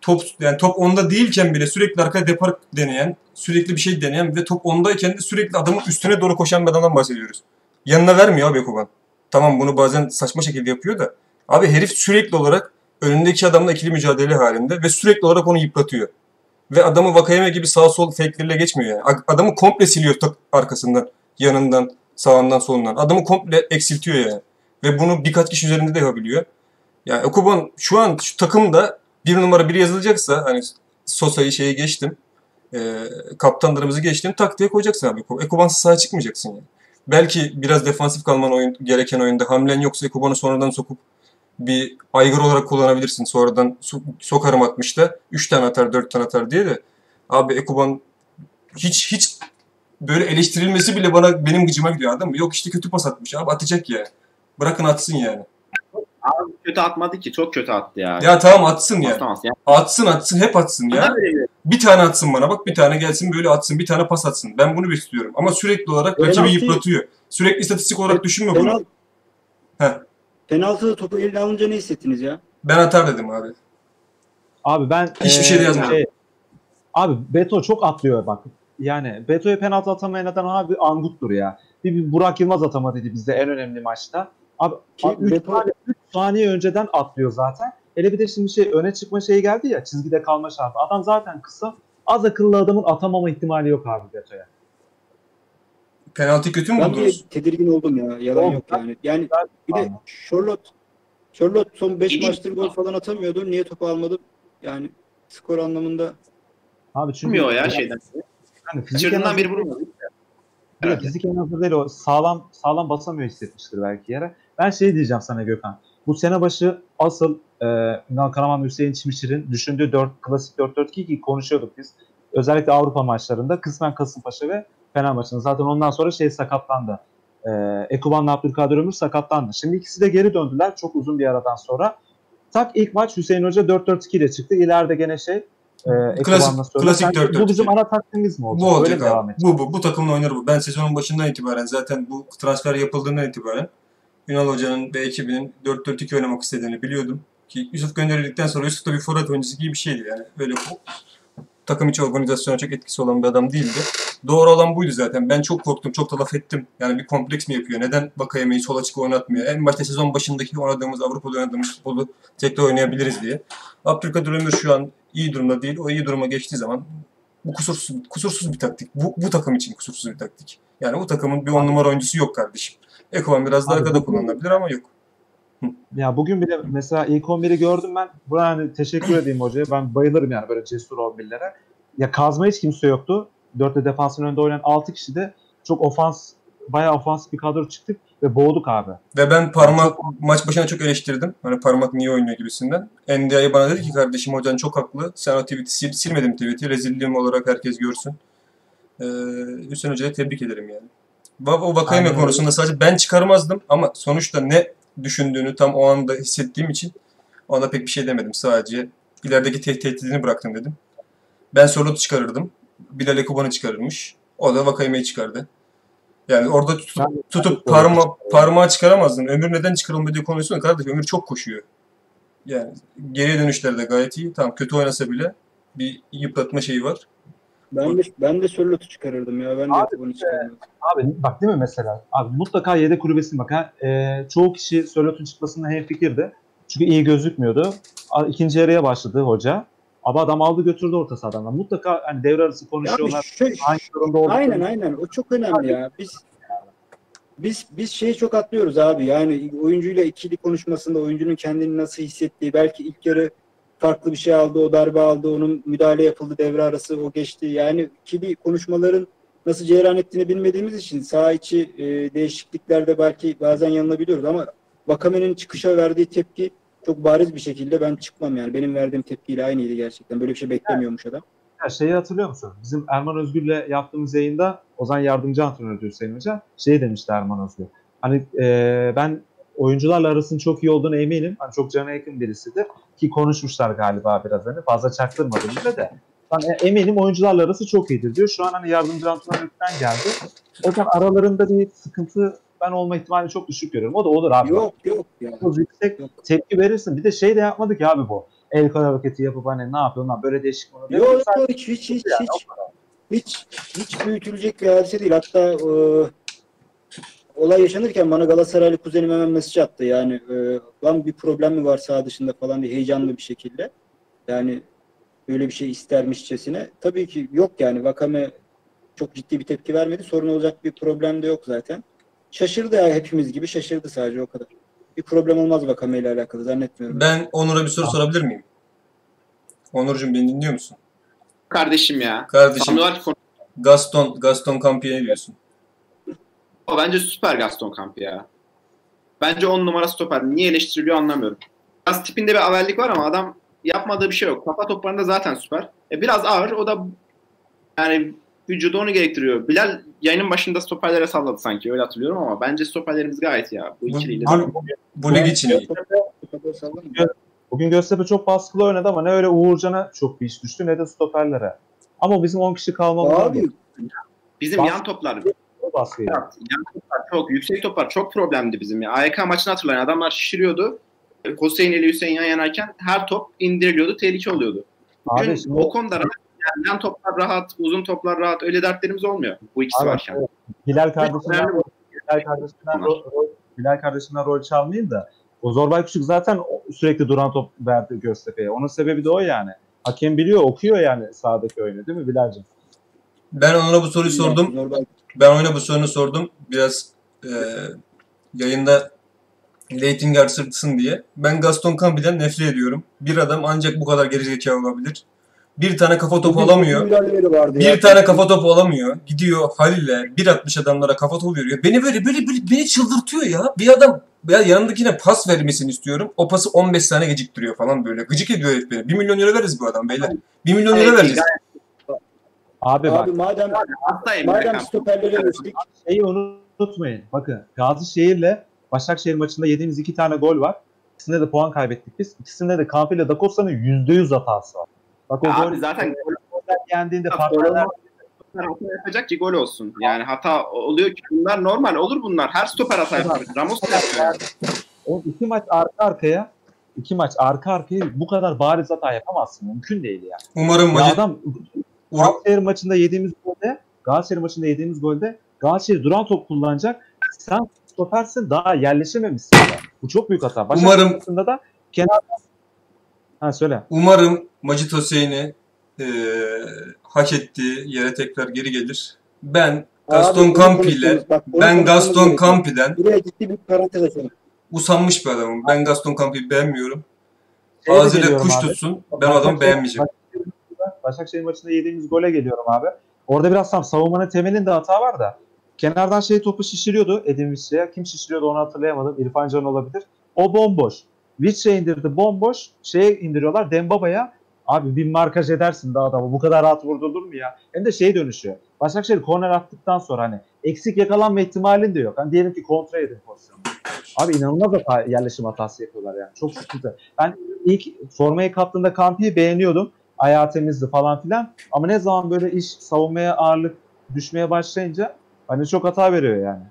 Top yani top onda değilken bile sürekli arkaya depar deneyen, sürekli bir şey deneyen ve top ondayken de sürekli adamın üstüne doğru koşan bir adamdan bahsediyoruz. Yanına vermiyor abi Ekuban. Tamam bunu bazen saçma şekilde yapıyor da. Abi herif sürekli olarak önündeki adamla ikili mücadele halinde ve sürekli olarak onu yıpratıyor. Ve adamı Vakayeme gibi sağ sol fake'lerle geçmiyor yani. Adamı komple siliyor tak- arkasından, yanından, sağından, solundan. Adamı komple eksiltiyor yani. Ve bunu birkaç kişi üzerinde de yapabiliyor. Yani Ekuban şu an şu takımda bir numara biri yazılacaksa hani Sosa'yı şeyi geçtim. E, kaptanlarımızı geçtim. Tak diye koyacaksın abi. Ekubansız sahaya çıkmayacaksın yani. Belki biraz defansif kalman oyun, gereken oyunda hamlen yoksa Ekuban'ı sonradan sokup bir aygır olarak kullanabilirsin. Sonradan so- sokarım 60'ta 3 tane atar 4 tane atar diye de abi Ekuban hiç hiç böyle eleştirilmesi bile bana benim gıcıma gidiyor adam. Yok işte kötü pas atmış abi atacak ya. Bırakın atsın yani. Kötü atmadı ki. Çok kötü attı ya. Ya tamam atsın ya. Atamaz ya. Atsın atsın hep atsın ya. Bir tane atsın bana bak bir tane gelsin böyle atsın bir tane pas atsın. Ben bunu istiyorum. Ama sürekli olarak rakibi Penaltı- yıpratıyor. Sürekli istatistik olarak düşünme bunu. Heh. penaltıda topu eline alınca ne hissettiniz ya? Ben atar dedim abi. Abi ben Hiçbir şey de yazmadım. abi Beto çok atlıyor bak. Yani Beto'ya penaltı atamayan adam abi Angut'tur ya. Bir, bir Burak Yılmaz atamadıydı bizde en önemli maçta. Abi Ki 3 Beto- saniye, üç saniye önceden atlıyor zaten. Hele bir de şimdi şey öne çıkma şeyi geldi ya çizgide kalma şartı. Adam zaten kısa. Az akıllı adamın atamama ihtimali yok abi Beto'ya. Penaltı kötü mü Ben bir buldunuz? tedirgin oldum ya. Yalan Oğlum, yok yani. Yani bir de Anladım. Charlotte Charlotte son 5 İyi. maçtır gol falan atamıyordu. Niye topu almadı? Yani skor anlamında Abi çünkü Çıkmıyor ya şeyden. Yani azından- biri vurmadı. Bir de Evet. fizik en azından değil o sağlam sağlam basamıyor hissetmiştir belki yere. Ben şey diyeceğim sana Gökhan. Bu sene başı asıl e, Ünal Karaman Hüseyin Çimiçir'in düşündüğü 4, klasik 4-4-2 ki konuşuyorduk biz. Özellikle Avrupa maçlarında kısmen Kasımpaşa ve Fenerbahçe'nin. Zaten ondan sonra şey sakatlandı. E, Ekuban'la Abdülkadir Ömür sakatlandı. Şimdi ikisi de geri döndüler çok uzun bir aradan sonra. Tak ilk maç Hüseyin Hoca 4-4-2 ile çıktı. İleride gene şey e, söyledi. klasik Sen- 4-4-2. Bu bizim ana taktiğimiz mi olacak? Bu olacak devam abi. Bu, bu, bu takımla oynar bu. Ben sezonun başından itibaren zaten bu transfer yapıldığından itibaren Ünal Hoca'nın ve ekibinin 4-4-2 oynamak istediğini biliyordum. Ki Yusuf gönderildikten sonra Yusuf da bir forvet oyuncusu gibi bir şeydi yani. Öyle bu takım içi organizasyona çok etkisi olan bir adam değildi. Doğru olan buydu zaten. Ben çok korktum, çok da laf ettim. Yani bir kompleks mi yapıyor? Neden Bakayeme'yi sol açık oynatmıyor? En başta sezon başındaki oynadığımız, Avrupa'da oynadığımız futbolu tekrar oynayabiliriz diye. Abdülkadir Ömür şu an iyi durumda değil. O iyi duruma geçtiği zaman bu kusursuz, kusursuz bir taktik. Bu, bu takım için kusursuz bir taktik. Yani bu takımın bir on numara oyuncusu yok kardeşim. Ekoban biraz daha arkada kullanılabilir ama yok. [laughs] Ya bugün bile mesela ilk 11'i gördüm ben. Buna hani teşekkür edeyim hocaya. Ben bayılırım yani böyle cesur 11'lere. Ya kazma hiç kimse yoktu. Dörtte defansın önünde oynayan 6 kişi de çok ofans, bayağı ofansif bir kadro çıktık ve boğduk abi. Ve ben parmak maç başına çok eleştirdim. Hani parmak niye oynuyor gibisinden. NDI'ye bana dedi ki kardeşim hocan çok haklı. Sen o tweet'i sil, silmedim tweet'i. Rezilliğim olarak herkes görsün. Ee, Hüseyin Hoca'ya tebrik ederim yani. O Vakayeme konusunda sadece ben çıkarmazdım ama sonuçta ne düşündüğünü tam o anda hissettiğim için ona pek bir şey demedim. Sadece ilerideki te- tehdidini bıraktım dedim. Ben Sorlot'u çıkarırdım. Bilal Ekuban'ı çıkarırmış. O da Vakayeme'yi çıkardı. Yani orada tutup, tutup parma, parmağı çıkaramazdın. Ömür neden çıkarılmadı diye konuşuyorsun kardeşim. Ömür çok koşuyor. Yani geriye dönüşlerde gayet iyi. Tamam kötü oynasa bile bir yıpratma şeyi var. Ben de ben de Sörlot'u çıkarırdım ya. Ben de Abi, bunu çıkarırdım. Abi bak değil mi mesela? Abi mutlaka yedek kulübesine bak. Ha, e, çoğu kişi Sörlot'un çıkmasında hemfikirdi. Çünkü iyi gözükmüyordu. İkinci yarıya başladı hoca. Ama adam aldı götürdü orta sahadan. Mutlaka hani devre arası konuşuyorlar. şu- Hangi durumda olduklarını- Aynen aynen. O çok önemli ya. Biz biz biz şeyi çok atlıyoruz abi. Yani oyuncuyla ikili konuşmasında oyuncunun kendini nasıl hissettiği, belki ilk yarı farklı bir şey aldı, o darbe aldı, onun müdahale yapıldı devre arası, o geçti. Yani ikili konuşmaların nasıl cereyan ettiğini bilmediğimiz için saha içi e, değişikliklerde belki bazen yanılabiliyoruz ama Vakame'nin çıkışa verdiği tepki çok bariz bir şekilde ben çıkmam yani. Benim verdiğim tepkiyle aynıydı gerçekten. Böyle bir şey beklemiyormuş adam. Ya şeyi hatırlıyor musun? Bizim Erman Özgür'le yaptığımız yayında Ozan yardımcı antrenördü Hüseyin Hoca. Şey demişti Erman Özgür. Hani e, ben oyuncularla arasının çok iyi olduğunu eminim. Hani çok cana yakın birisidir. Ki konuşmuşlar galiba biraz hani. Fazla çaktırmadım bile de. Ben e- eminim oyuncularla arası çok iyidir diyor. Şu an hani yardımcı antrenörlükten geldi. O yüzden aralarında bir sıkıntı ben olma ihtimalini çok düşük görüyorum. O da olur abi. Yok yok ya. Çok yüksek Yok. tepki verirsin. Bir de şey de yapmadık ya abi bu. El kol hareketi yapıp hani ne yapıyorsun lan böyle değişik. Yok yok hiç hiç hiç hiç. Hiç hiç büyütülecek bir hadise değil. Hatta e, olay yaşanırken bana Galatasaraylı kuzenim hemen mesaj attı. Yani e, lan bir problem mi var saha dışında falan diye heyecanlı bir şekilde. Yani böyle bir şey istermişçesine. Tabii ki yok yani. Vakame çok ciddi bir tepki vermedi. Sorun olacak bir problem de yok zaten. Şaşırdı ya hepimiz gibi şaşırdı sadece o kadar. Bir problem olmaz Vakame ile alakalı zannetmiyorum. Ben Onur'a bir soru sorabilir miyim? Onurcuğum beni dinliyor musun? Kardeşim ya. Kardeşim Gaston, Gaston Campi'ye ne diyorsun? O bence süper Gaston Campi ya. Bence 10 numara stoper. Niye eleştiriliyor anlamıyorum. Biraz tipinde bir avellik var ama adam yapmadığı bir şey yok. Kafa toplarında zaten süper. E, biraz ağır. O da yani vücudu onu gerektiriyor. Bilal yayının başında stoperlere salladı sanki. Öyle hatırlıyorum ama bence stoperlerimiz gayet ya. Bu ikiliyle. bu, bu lig için. Bugün Göztepe çok baskılı oynadı ama ne öyle Uğurcan'a çok bir iş düştü ne de stoperlere. Ama bizim 10 kişi kalmamız Abi Bizim Bas- yan toplar çok baskıydı. yan toplar çok, yüksek toplar çok problemdi bizim ya. AYK maçını hatırlayın. Adamlar şişiriyordu. Hüseyin ile Hüseyin yan yanayken her top indiriliyordu, tehlike oluyordu. Bugün Abi şimdi o konuda rahat. Yani yan toplar rahat, uzun toplar rahat. Öyle dertlerimiz olmuyor. Bu ikisi Abi, varken. Bilal kardeşimden, Önemli Bilal kardeşimden, rol, rol- Bilal kardeşimden rol çalmayayım da o Zorbay Küçük zaten sürekli duran top verdi Göztepe'ye. Onun sebebi de o yani. Hakem biliyor, okuyor yani sahadaki oyunu değil mi Bilal'cim? Ben Onur'a bu soruyu sordum. Ben oyuna bu sorunu sordum. Biraz e, yayında reytingler sırtsın diye. Ben Gaston Campi'den nefret ediyorum. Bir adam ancak bu kadar gerizekalı olabilir. Bir tane kafa topu alamıyor. Bir tane kafa topu alamıyor. Gidiyor Halil'le 1.60 adamlara kafa topu veriyor. Beni böyle böyle, böyle beni çıldırtıyor ya. Bir adam ya yanındakine pas vermesini istiyorum. O pası 15 saniye geciktiriyor falan böyle. Gıcık ediyor herif beni. 1 milyon euro veririz bu adam beyler. 1 milyon euro Evet, vereceğiz. Abi bak Abi madem Hastayım madem stoperlere geçtik. şeyi unutmayın. Bakın Gazişehir'le Başakşehir maçında yediğimiz iki tane gol var. İkisinde de puan kaybettik biz. İkisinde de Kampi ile Da Costa'nın %100 hatası var. Bak o Abi gol zaten gol yendiğinde partnerler hata yapacak ki gol olsun. Yani hata oluyor ki bunlar normal olur bunlar. Her stoper hata yapar. Ramos da yapıyor. o iki maç arka arkaya iki maç arka arkaya bu kadar bariz hata yapamazsın. Mümkün değil yani. Umarım Ya maçı adam Galatasaray maçında yediğimiz golde Galatasaray maçında yediğimiz golde Galatasaray duran top kullanacak. Sen stopersin daha yerleşememişsin. Ya. Bu çok büyük hata. Başakşehir Umarım- maçında da kenardan Ha söyle. Umarım Macit Hüseyin'i eee hak ettiği yere tekrar geri gelir. Ben Gaston Campi ile ben Gaston. Campi'den Buraya ciddi bir parantez açalım. usanmış bir adamım. Ben Gaston Campi'yi beğenmiyorum. Şeye de Ağzıyla kuş abi. tutsun. Ben o adamı Başakşehir- beğenmeyeceğim. Başakşehir maçında- yediğimiz gole geliyorum abi. Orada biraz tam savunmanın temelinde hata var da. Kenardan şey topu şişiriyordu Edin Vişçe'ye. Kim şişiriyordu onu hatırlayamadım. İrfan Can olabilir. O bomboş. Vişçe indirdi bomboş. Şeye indiriyorlar Dembaba'ya. Abi bir markaj edersin de adamı. Bu kadar rahat vurdurulur mu ya? Hem de şey dönüşüyor. Başakşehir korner attıktan sonra hani eksik yakalanma ihtimalin de yok. Hani diyelim ki kontra edin pozisyonu. Abi inanılmaz hata, yerleşim hatası yapıyorlar yani. Çok sıkıntı. Ben ilk formayı kaptığında Kampi'yi beğeniyordum. Ayağı temizdi falan filan. Ama ne zaman böyle iş savunmaya ağırlık düşmeye başlayınca hani çok hata veriyor yani.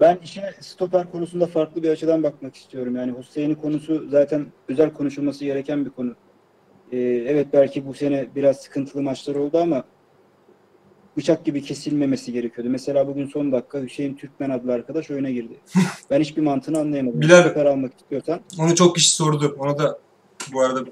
Ben işe stoper konusunda farklı bir açıdan bakmak istiyorum. Yani Hüseyin'in konusu zaten özel konuşulması gereken bir konu. Ee, evet belki bu sene biraz sıkıntılı maçlar oldu ama bıçak gibi kesilmemesi gerekiyordu. Mesela bugün son dakika Hüseyin Türkmen adlı arkadaş oyuna girdi. [laughs] Ben hiçbir mantığını anlayamadım. Bilal- Stoper almak istiyorsan Onu çok kişi sordu. Onu da bu arada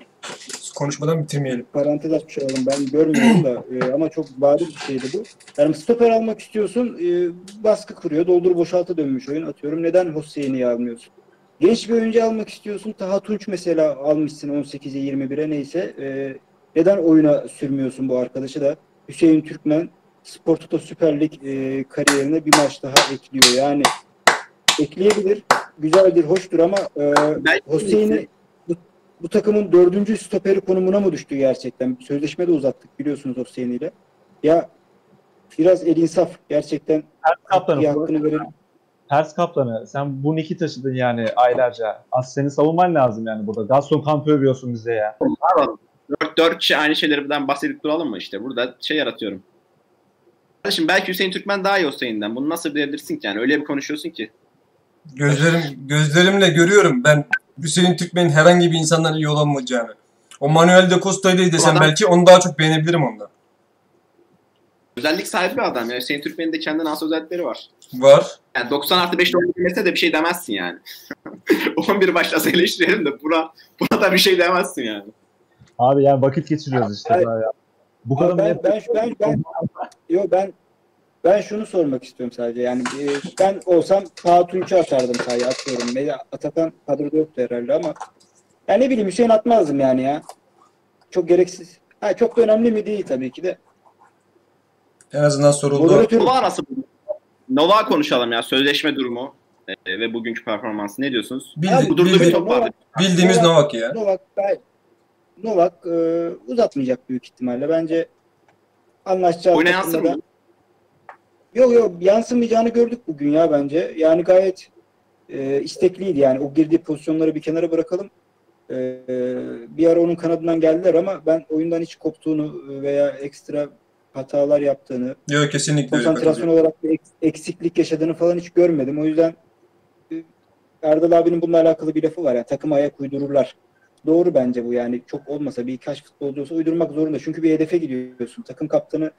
konuşmadan bitirmeyelim. parantez açmış olalım. Ben görmüyorum da e, ama çok bariz bir şeydi bu. Yani stoper almak istiyorsun e, baskı kuruyor. Doldur boşaltı dönmüş oyun atıyorum. Neden Hüseyin'i almıyorsun? Genç bir oyuncu almak istiyorsun. Taha Tunç mesela almışsın 18'e 21'e neyse. E, neden oyuna sürmüyorsun bu arkadaşı da? Hüseyin Türkmen Spor Toto Süper Lig e, kariyerine bir maç daha ekliyor. Yani ekleyebilir. Güzeldir, hoştur ama e, Hüseyin'i bu, takımın dördüncü stoperi konumuna mı düştü gerçekten? Sözleşme de uzattık biliyorsunuz Hüseyin ile. Ya biraz el insaf gerçekten Ters bir kaptanı, hakkını verelim. ters kaptanı. Sen bu Nick'i taşıdın yani aylarca. Az seni savunman lazım yani burada. Gaston Kamp'ı övüyorsun bize ya. Dört, dört kişi aynı şeylerden bahsedip duralım mı işte? Burada şey yaratıyorum. Kardeşim belki Hüseyin Türkmen daha iyi olsa yeniden. Bunu nasıl bilebilirsin ki yani? Öyle bir konuşuyorsun ki. Gözlerim gözlerimle görüyorum ben Hüseyin Türkmen'in herhangi bir insandan iyi olamayacağını. O Manuel de Costa'yı değil desem adam- belki onu daha çok beğenebilirim ondan. Özellik sahibi bir adam. Yani Hüseyin Türkmen'in de kendine has özellikleri var. Var. Yani 90 artı 5'te oynayabilmese de bir şey demezsin yani. [laughs] 11 başlasa eleştirelim de buna, buna da bir şey demezsin yani. Abi yani vakit geçiriyoruz işte. Daha ya. Bu Abi kadar ben, ben, ben, ben, yo ben ben şunu sormak istiyorum sadece. Yani e, ben olsam Taha Tunç'u atardım sahaya atıyorum. Veya Atakan kadroda yoktu herhalde ama yani ne bileyim Hüseyin atmazdım yani ya. Çok gereksiz. Ha, çok da önemli mi değil tabii ki de. En azından soruldu. Moderatör Nova nasıl? Nova konuşalım ya. Sözleşme durumu e, ve bugünkü performansı. Ne diyorsunuz? Bildi- Bu durumda bir bildi- top vardı. bildiğimiz Novak ya. Novak ben, Novak e, uzatmayacak büyük ihtimalle. Bence yansır da- mı? Yok yok yansımayacağını gördük bugün ya bence. Yani gayet e, istekliydi yani. O girdiği pozisyonları bir kenara bırakalım. E, bir ara onun kanadından geldiler ama ben oyundan hiç koptuğunu veya ekstra hatalar yaptığını, Yok kesinlikle öyle konsantrasyon katılıyorum. olarak bir eks- eksiklik yaşadığını falan hiç görmedim. O yüzden e, Erdal abinin bununla alakalı bir lafı var. Yani takım ayak uydururlar. Doğru bence bu yani. Çok olmasa birkaç futbolcu olsa uydurmak zorunda. Çünkü bir hedefe gidiyorsun. Takım kaptanı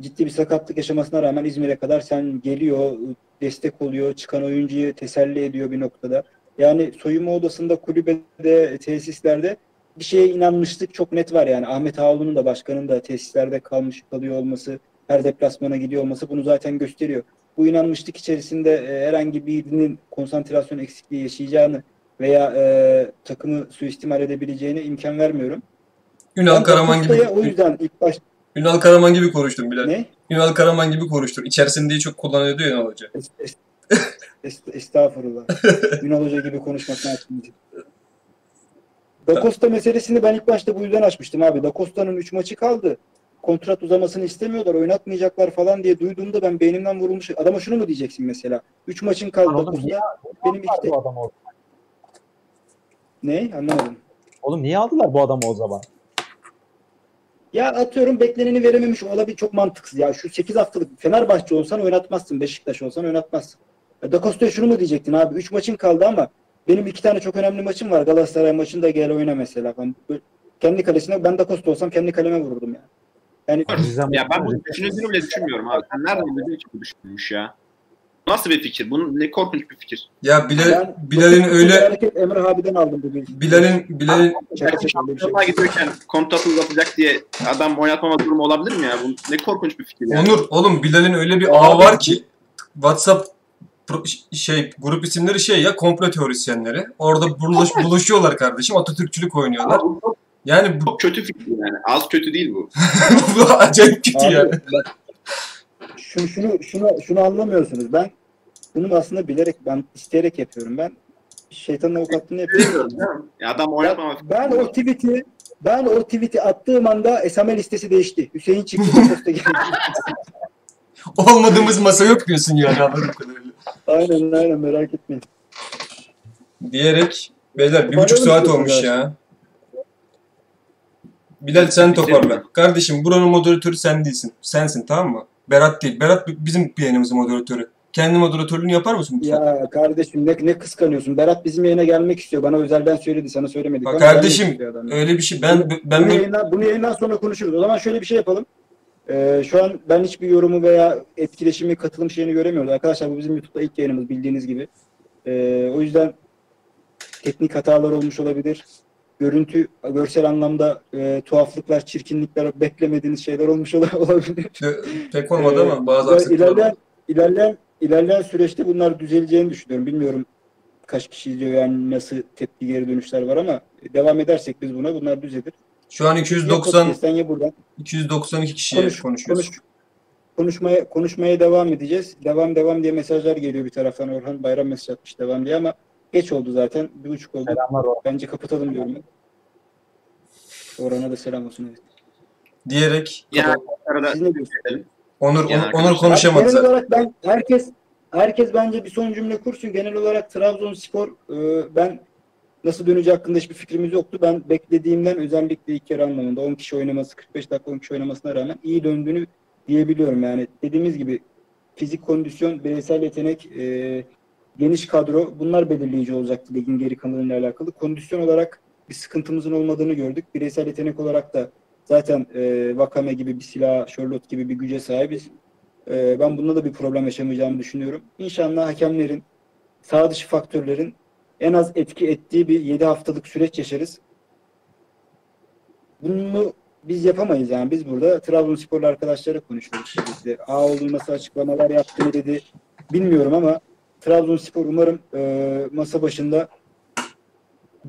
ciddi bir sakatlık yaşamasına rağmen İzmir'e kadar sen geliyor, destek oluyor, çıkan oyuncuyu teselli ediyor bir noktada. Yani soyunma odasında, kulübede, tesislerde bir şeye inanmıştık çok net var yani. Ahmet Ağaoğlu'nun da başkanın da tesislerde kalmış kalıyor olması, her deplasmana gidiyor olması bunu zaten gösteriyor. Bu inanmışlık içerisinde e, herhangi birinin konsantrasyon eksikliği yaşayacağını veya e, takımı suistimal edebileceğine imkan vermiyorum. Ünal Karaman gibi o yüzden ilk baş Ünal Karaman gibi konuştun Bilal. ne? Ünal Karaman gibi konuştun. İçerisindeyi çok kullanıyordu ya Ünal Hoca. Es- es- es- estağfurullah. [laughs] Ünal Hoca gibi konuşmaktan açmayacağım. Da Costa meselesini ben ilk başta bu yüzden açmıştım abi. Da Costa'nın 3 maçı kaldı. Kontrat uzamasını istemiyorlar, oynatmayacaklar falan diye duyduğumda ben beynimden vurulmuş. Adama şunu mu diyeceksin mesela? 3 maçın kaldı. Oğlum Costa niye benim aldılar işte bu adamı o- ne? Anlamadım. Oğlum niye aldılar bu adamı o zaman? Ya atıyorum bekleneni verememiş olabilir çok mantıksız. Ya şu 8 haftalık Fenerbahçe olsan oynatmazsın. Beşiktaş olsan oynatmazsın. Ya Da Costa'ya şunu mu diyecektin abi? 3 maçın kaldı ama benim iki tane çok önemli maçım var. Galatasaray maçında gel oyna mesela. Ben böyle kendi kalesine ben Da Costa olsam kendi kaleme vururdum yani. Yani Ya ben bunu düşünüldüğünü bile düşünmüyorum abi. Sen nereden bu düşünülmüş ya? Nasıl bir fikir? Bunun ne korkunç bir fikir. Ya Bilal, ben Bilal'in öyle hareket Emre abiden aldım bu bilgiyi. Bilal'in Bilal'in Şaka gidiyorken kontratı uzatacak diye adam oynatmama durumu olabilir mi ya? Bu ne korkunç bir fikir yani. Onur oğlum Bilal'in öyle bir ağı var ki WhatsApp pro- şey grup isimleri şey ya komplo teorisyenleri. Orada buluş, buluşuyorlar kardeşim. Atatürkçülük oynuyorlar. Yani bu, çok kötü fikir yani. Az kötü değil bu. [laughs] bu acayip kötü Abi, yani. bak, şunu, şunu, şunu, şunu anlamıyorsunuz. Ben bunu aslında bilerek, ben isteyerek yapıyorum. Ben şeytanın avukatlığını yapıyorum. Bilmiyorum değil mi? Ya adam oynatmama fikri. Ben o tweet'i ben o tweet'i attığım anda SMA listesi değişti. Hüseyin çıktı posta geldi. [laughs] Olmadığımız masa yok diyorsun yani anladığım kadarıyla. aynen aynen merak etmeyin. Diyerek beyler bir buçuk saat olmuş zaten. ya. Bilal sen toparla. Kardeşim buranın moderatörü sen değilsin. Sensin tamam mı? Berat değil. Berat bizim yayınımızın moderatörü. Kendi moderatörlüğünü yapar mısın lütfen? Ya kardeşim ne, ne kıskanıyorsun? Berat bizim yayına gelmek istiyor. Bana özelden söyledi. Sana söylemedik. Bak kardeşim. Öyle bir şey. Ben ben bunu, yayından, bunu yayından sonra konuşuruz. O zaman şöyle bir şey yapalım. Ee, şu an ben hiçbir yorumu veya etkileşimi, katılım şeyini göremiyoruz. Arkadaşlar bu bizim YouTube'da ilk yayınımız bildiğiniz gibi. Ee, o yüzden teknik hatalar olmuş olabilir. Görüntü, görsel anlamda e, tuhaflıklar, çirkinlikler, beklemediğiniz şeyler olmuş ola- [laughs] olabilir. pek olmadı ama bazı Ee, aksaklıklar ilerleyen, ilerleyen süreçte bunlar düzeleceğini düşünüyorum. Bilmiyorum kaç kişi izliyor yani nasıl tepki geri dönüşler var ama devam edersek biz buna bunlar düzelir. Şu an Ya 290 podcast'ten ya buradan. 292 kişiye Konuş, konuşuyoruz. konuş, konuşmaya, konuşmaya devam edeceğiz. Devam devam diye mesajlar geliyor bir taraftan. Orhan Bayram mesaj atmış devam diye ama geç oldu zaten. Bir buçuk oldu. Selamlar o. Bence kapatalım diyorum. ben. Orhan'a da selam olsun. Evet. Diyerek Ya arada Siz ne diyorsunuz? Onur Yani Onur, Onur konuşamadı Genel olarak ben herkes herkes bence bir son cümle kursun. Genel olarak Trabzonspor e, ben nasıl döneceği hakkında hiçbir fikrimiz yoktu. Ben beklediğimden özellikle ilk yarı anlamında 10 kişi oynaması 45 dakika 10 kişi oynamasına rağmen iyi döndüğünü diyebiliyorum. Yani dediğimiz gibi fizik kondisyon, bireysel yetenek, e, geniş kadro bunlar belirleyici olacaktı ligin geri kalanıyla alakalı. Kondisyon olarak bir sıkıntımızın olmadığını gördük. Bireysel yetenek olarak da zaten e, Vakame gibi bir silah, Charlotte gibi bir güce sahibiz. E, ben bunda da bir problem yaşamayacağımı düşünüyorum. İnşallah hakemlerin, sağ dışı faktörlerin en az etki ettiği bir 7 haftalık süreç yaşarız. Bunu biz yapamayız yani. Biz burada Trabzonsporlu arkadaşlara konuşuyoruz. İşte A olduğu nasıl açıklamalar yaptı dedi bilmiyorum ama Trabzonspor umarım e, masa başında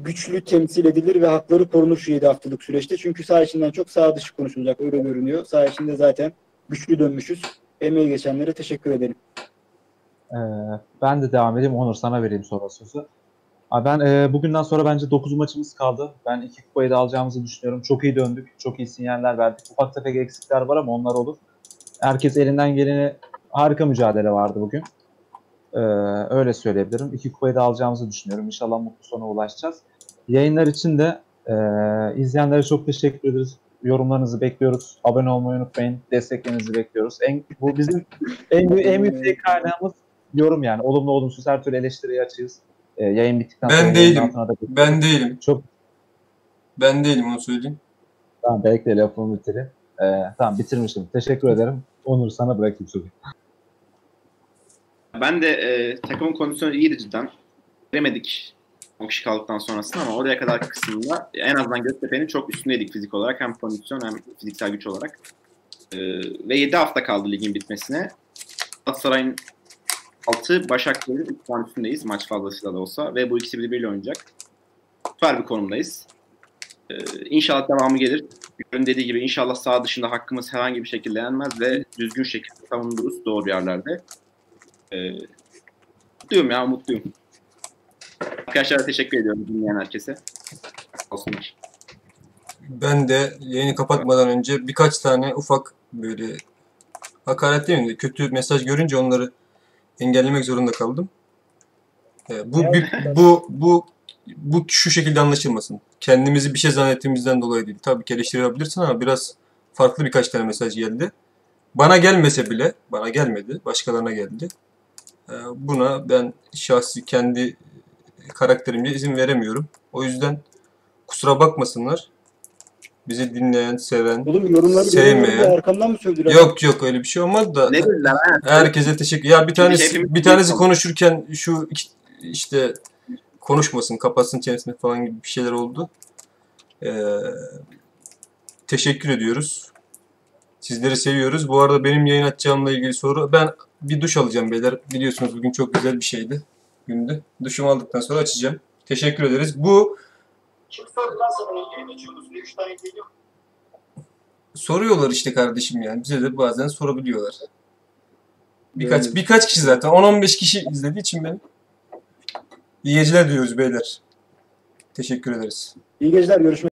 güçlü temsil edilir ve hakları korunur şu 7 haftalık süreçte. Çünkü sağ içinden çok sağ dışı konuşulacak öyle görünüyor. Sağ içinde zaten güçlü dönmüşüz. Emeği geçenlere teşekkür ederim. Ee, ben de devam edeyim. Onur sana vereyim sonra sözü. Abi ben e, bugünden sonra bence 9 maçımız kaldı. Ben iki kupayı da alacağımızı düşünüyorum. Çok iyi döndük. Çok iyi sinyaller verdik. Ufak tefek eksikler var ama onlar olur. Herkes elinden geleni harika mücadele vardı bugün. Ee, öyle söyleyebilirim. İki kupayı da alacağımızı düşünüyorum. İnşallah mutlu sona ulaşacağız. Yayınlar için de e, izleyenlere çok teşekkür ederiz. Yorumlarınızı bekliyoruz. Abone olmayı unutmayın. Desteklerinizi bekliyoruz. En, bu bizim [laughs] en, büyük- en yüksek kaynağımız yorum yani. Olumlu olumsuz her türlü eleştiriye açığız. Ee, yayın bittikten Ben sonra değilim. da Ben değilim. Çok Ben değilim onu söyleyeyim. tamam bekle lafımı bitireyim. Ee, tamam bitirmiştim. Teşekkür ederim. Onur sana bırakayım sözü. Ben de e, takımın kondisyonu iyiydi cidden. Veremedik 10 kişi kaldıktan sonrasında ama oraya kadar kısmında en azından Göztepe'nin çok üstündeydik fizik olarak. Hem kondisyon hem fiziksel güç olarak. E, ve 7 hafta kaldı ligin bitmesine. Galatasaray'ın 6, Başakşehir'in 3 puan üstündeyiz maç fazlasıyla da olsa. Ve bu ikisi birbiriyle oynayacak. Süper bir konumdayız. E, inşallah devamı gelir. Görün dediği gibi inşallah sağ dışında hakkımız herhangi bir şekilde yenmez ve düzgün şekilde savunuruz doğru yerlerde. Ee, mutluyum ya mutluyum. Arkadaşlara teşekkür ediyorum dinleyen herkese. Olsunlar. Ben de yayını kapatmadan önce birkaç tane ufak böyle hakaret demeyeyim de kötü mesaj görünce onları engellemek zorunda kaldım. Ee, bu bu bu bu bu şu şekilde anlaşılmasın. Kendimizi bir şey zannettiğimizden dolayı değil. Tabii ki eleştirebilirsin ama biraz farklı birkaç tane mesaj geldi. Bana gelmese bile, bana gelmedi, başkalarına geldi. Ee, Buna ben şahsi kendi karakterimce izin veremiyorum. O yüzden kusura bakmasınlar. Bizi dinleyen, seven. Oğlum yorumları Sevmeyen. arkamdan mı sövdüler? Yok yok öyle bir şey olmaz da. Ne ha? Herkese teşekkür. Ya bir tanesi bir tanesi konuşurken şu iki- işte konuşmasın, kapatsın çenesini falan gibi bir şeyler oldu. Ee, teşekkür ediyoruz. Sizleri seviyoruz. Bu arada benim yayın açacağımla ilgili soru. Ben bir duş alacağım beyler. Biliyorsunuz bugün çok güzel bir şeydi. Gündü. Duşumu aldıktan sonra açacağım. Teşekkür ederiz. Bu Kim sordu lan sana yayın açıyorsunuz? Üç tane geliyor. soruyorlar işte kardeşim yani. Bize de bazen sorabiliyorlar. Birkaç Evet. birkaç kişi zaten 10-15 kişi izlediği için beni. İyi geceler diyoruz beyler. Teşekkür ederiz. İyi geceler görüşmek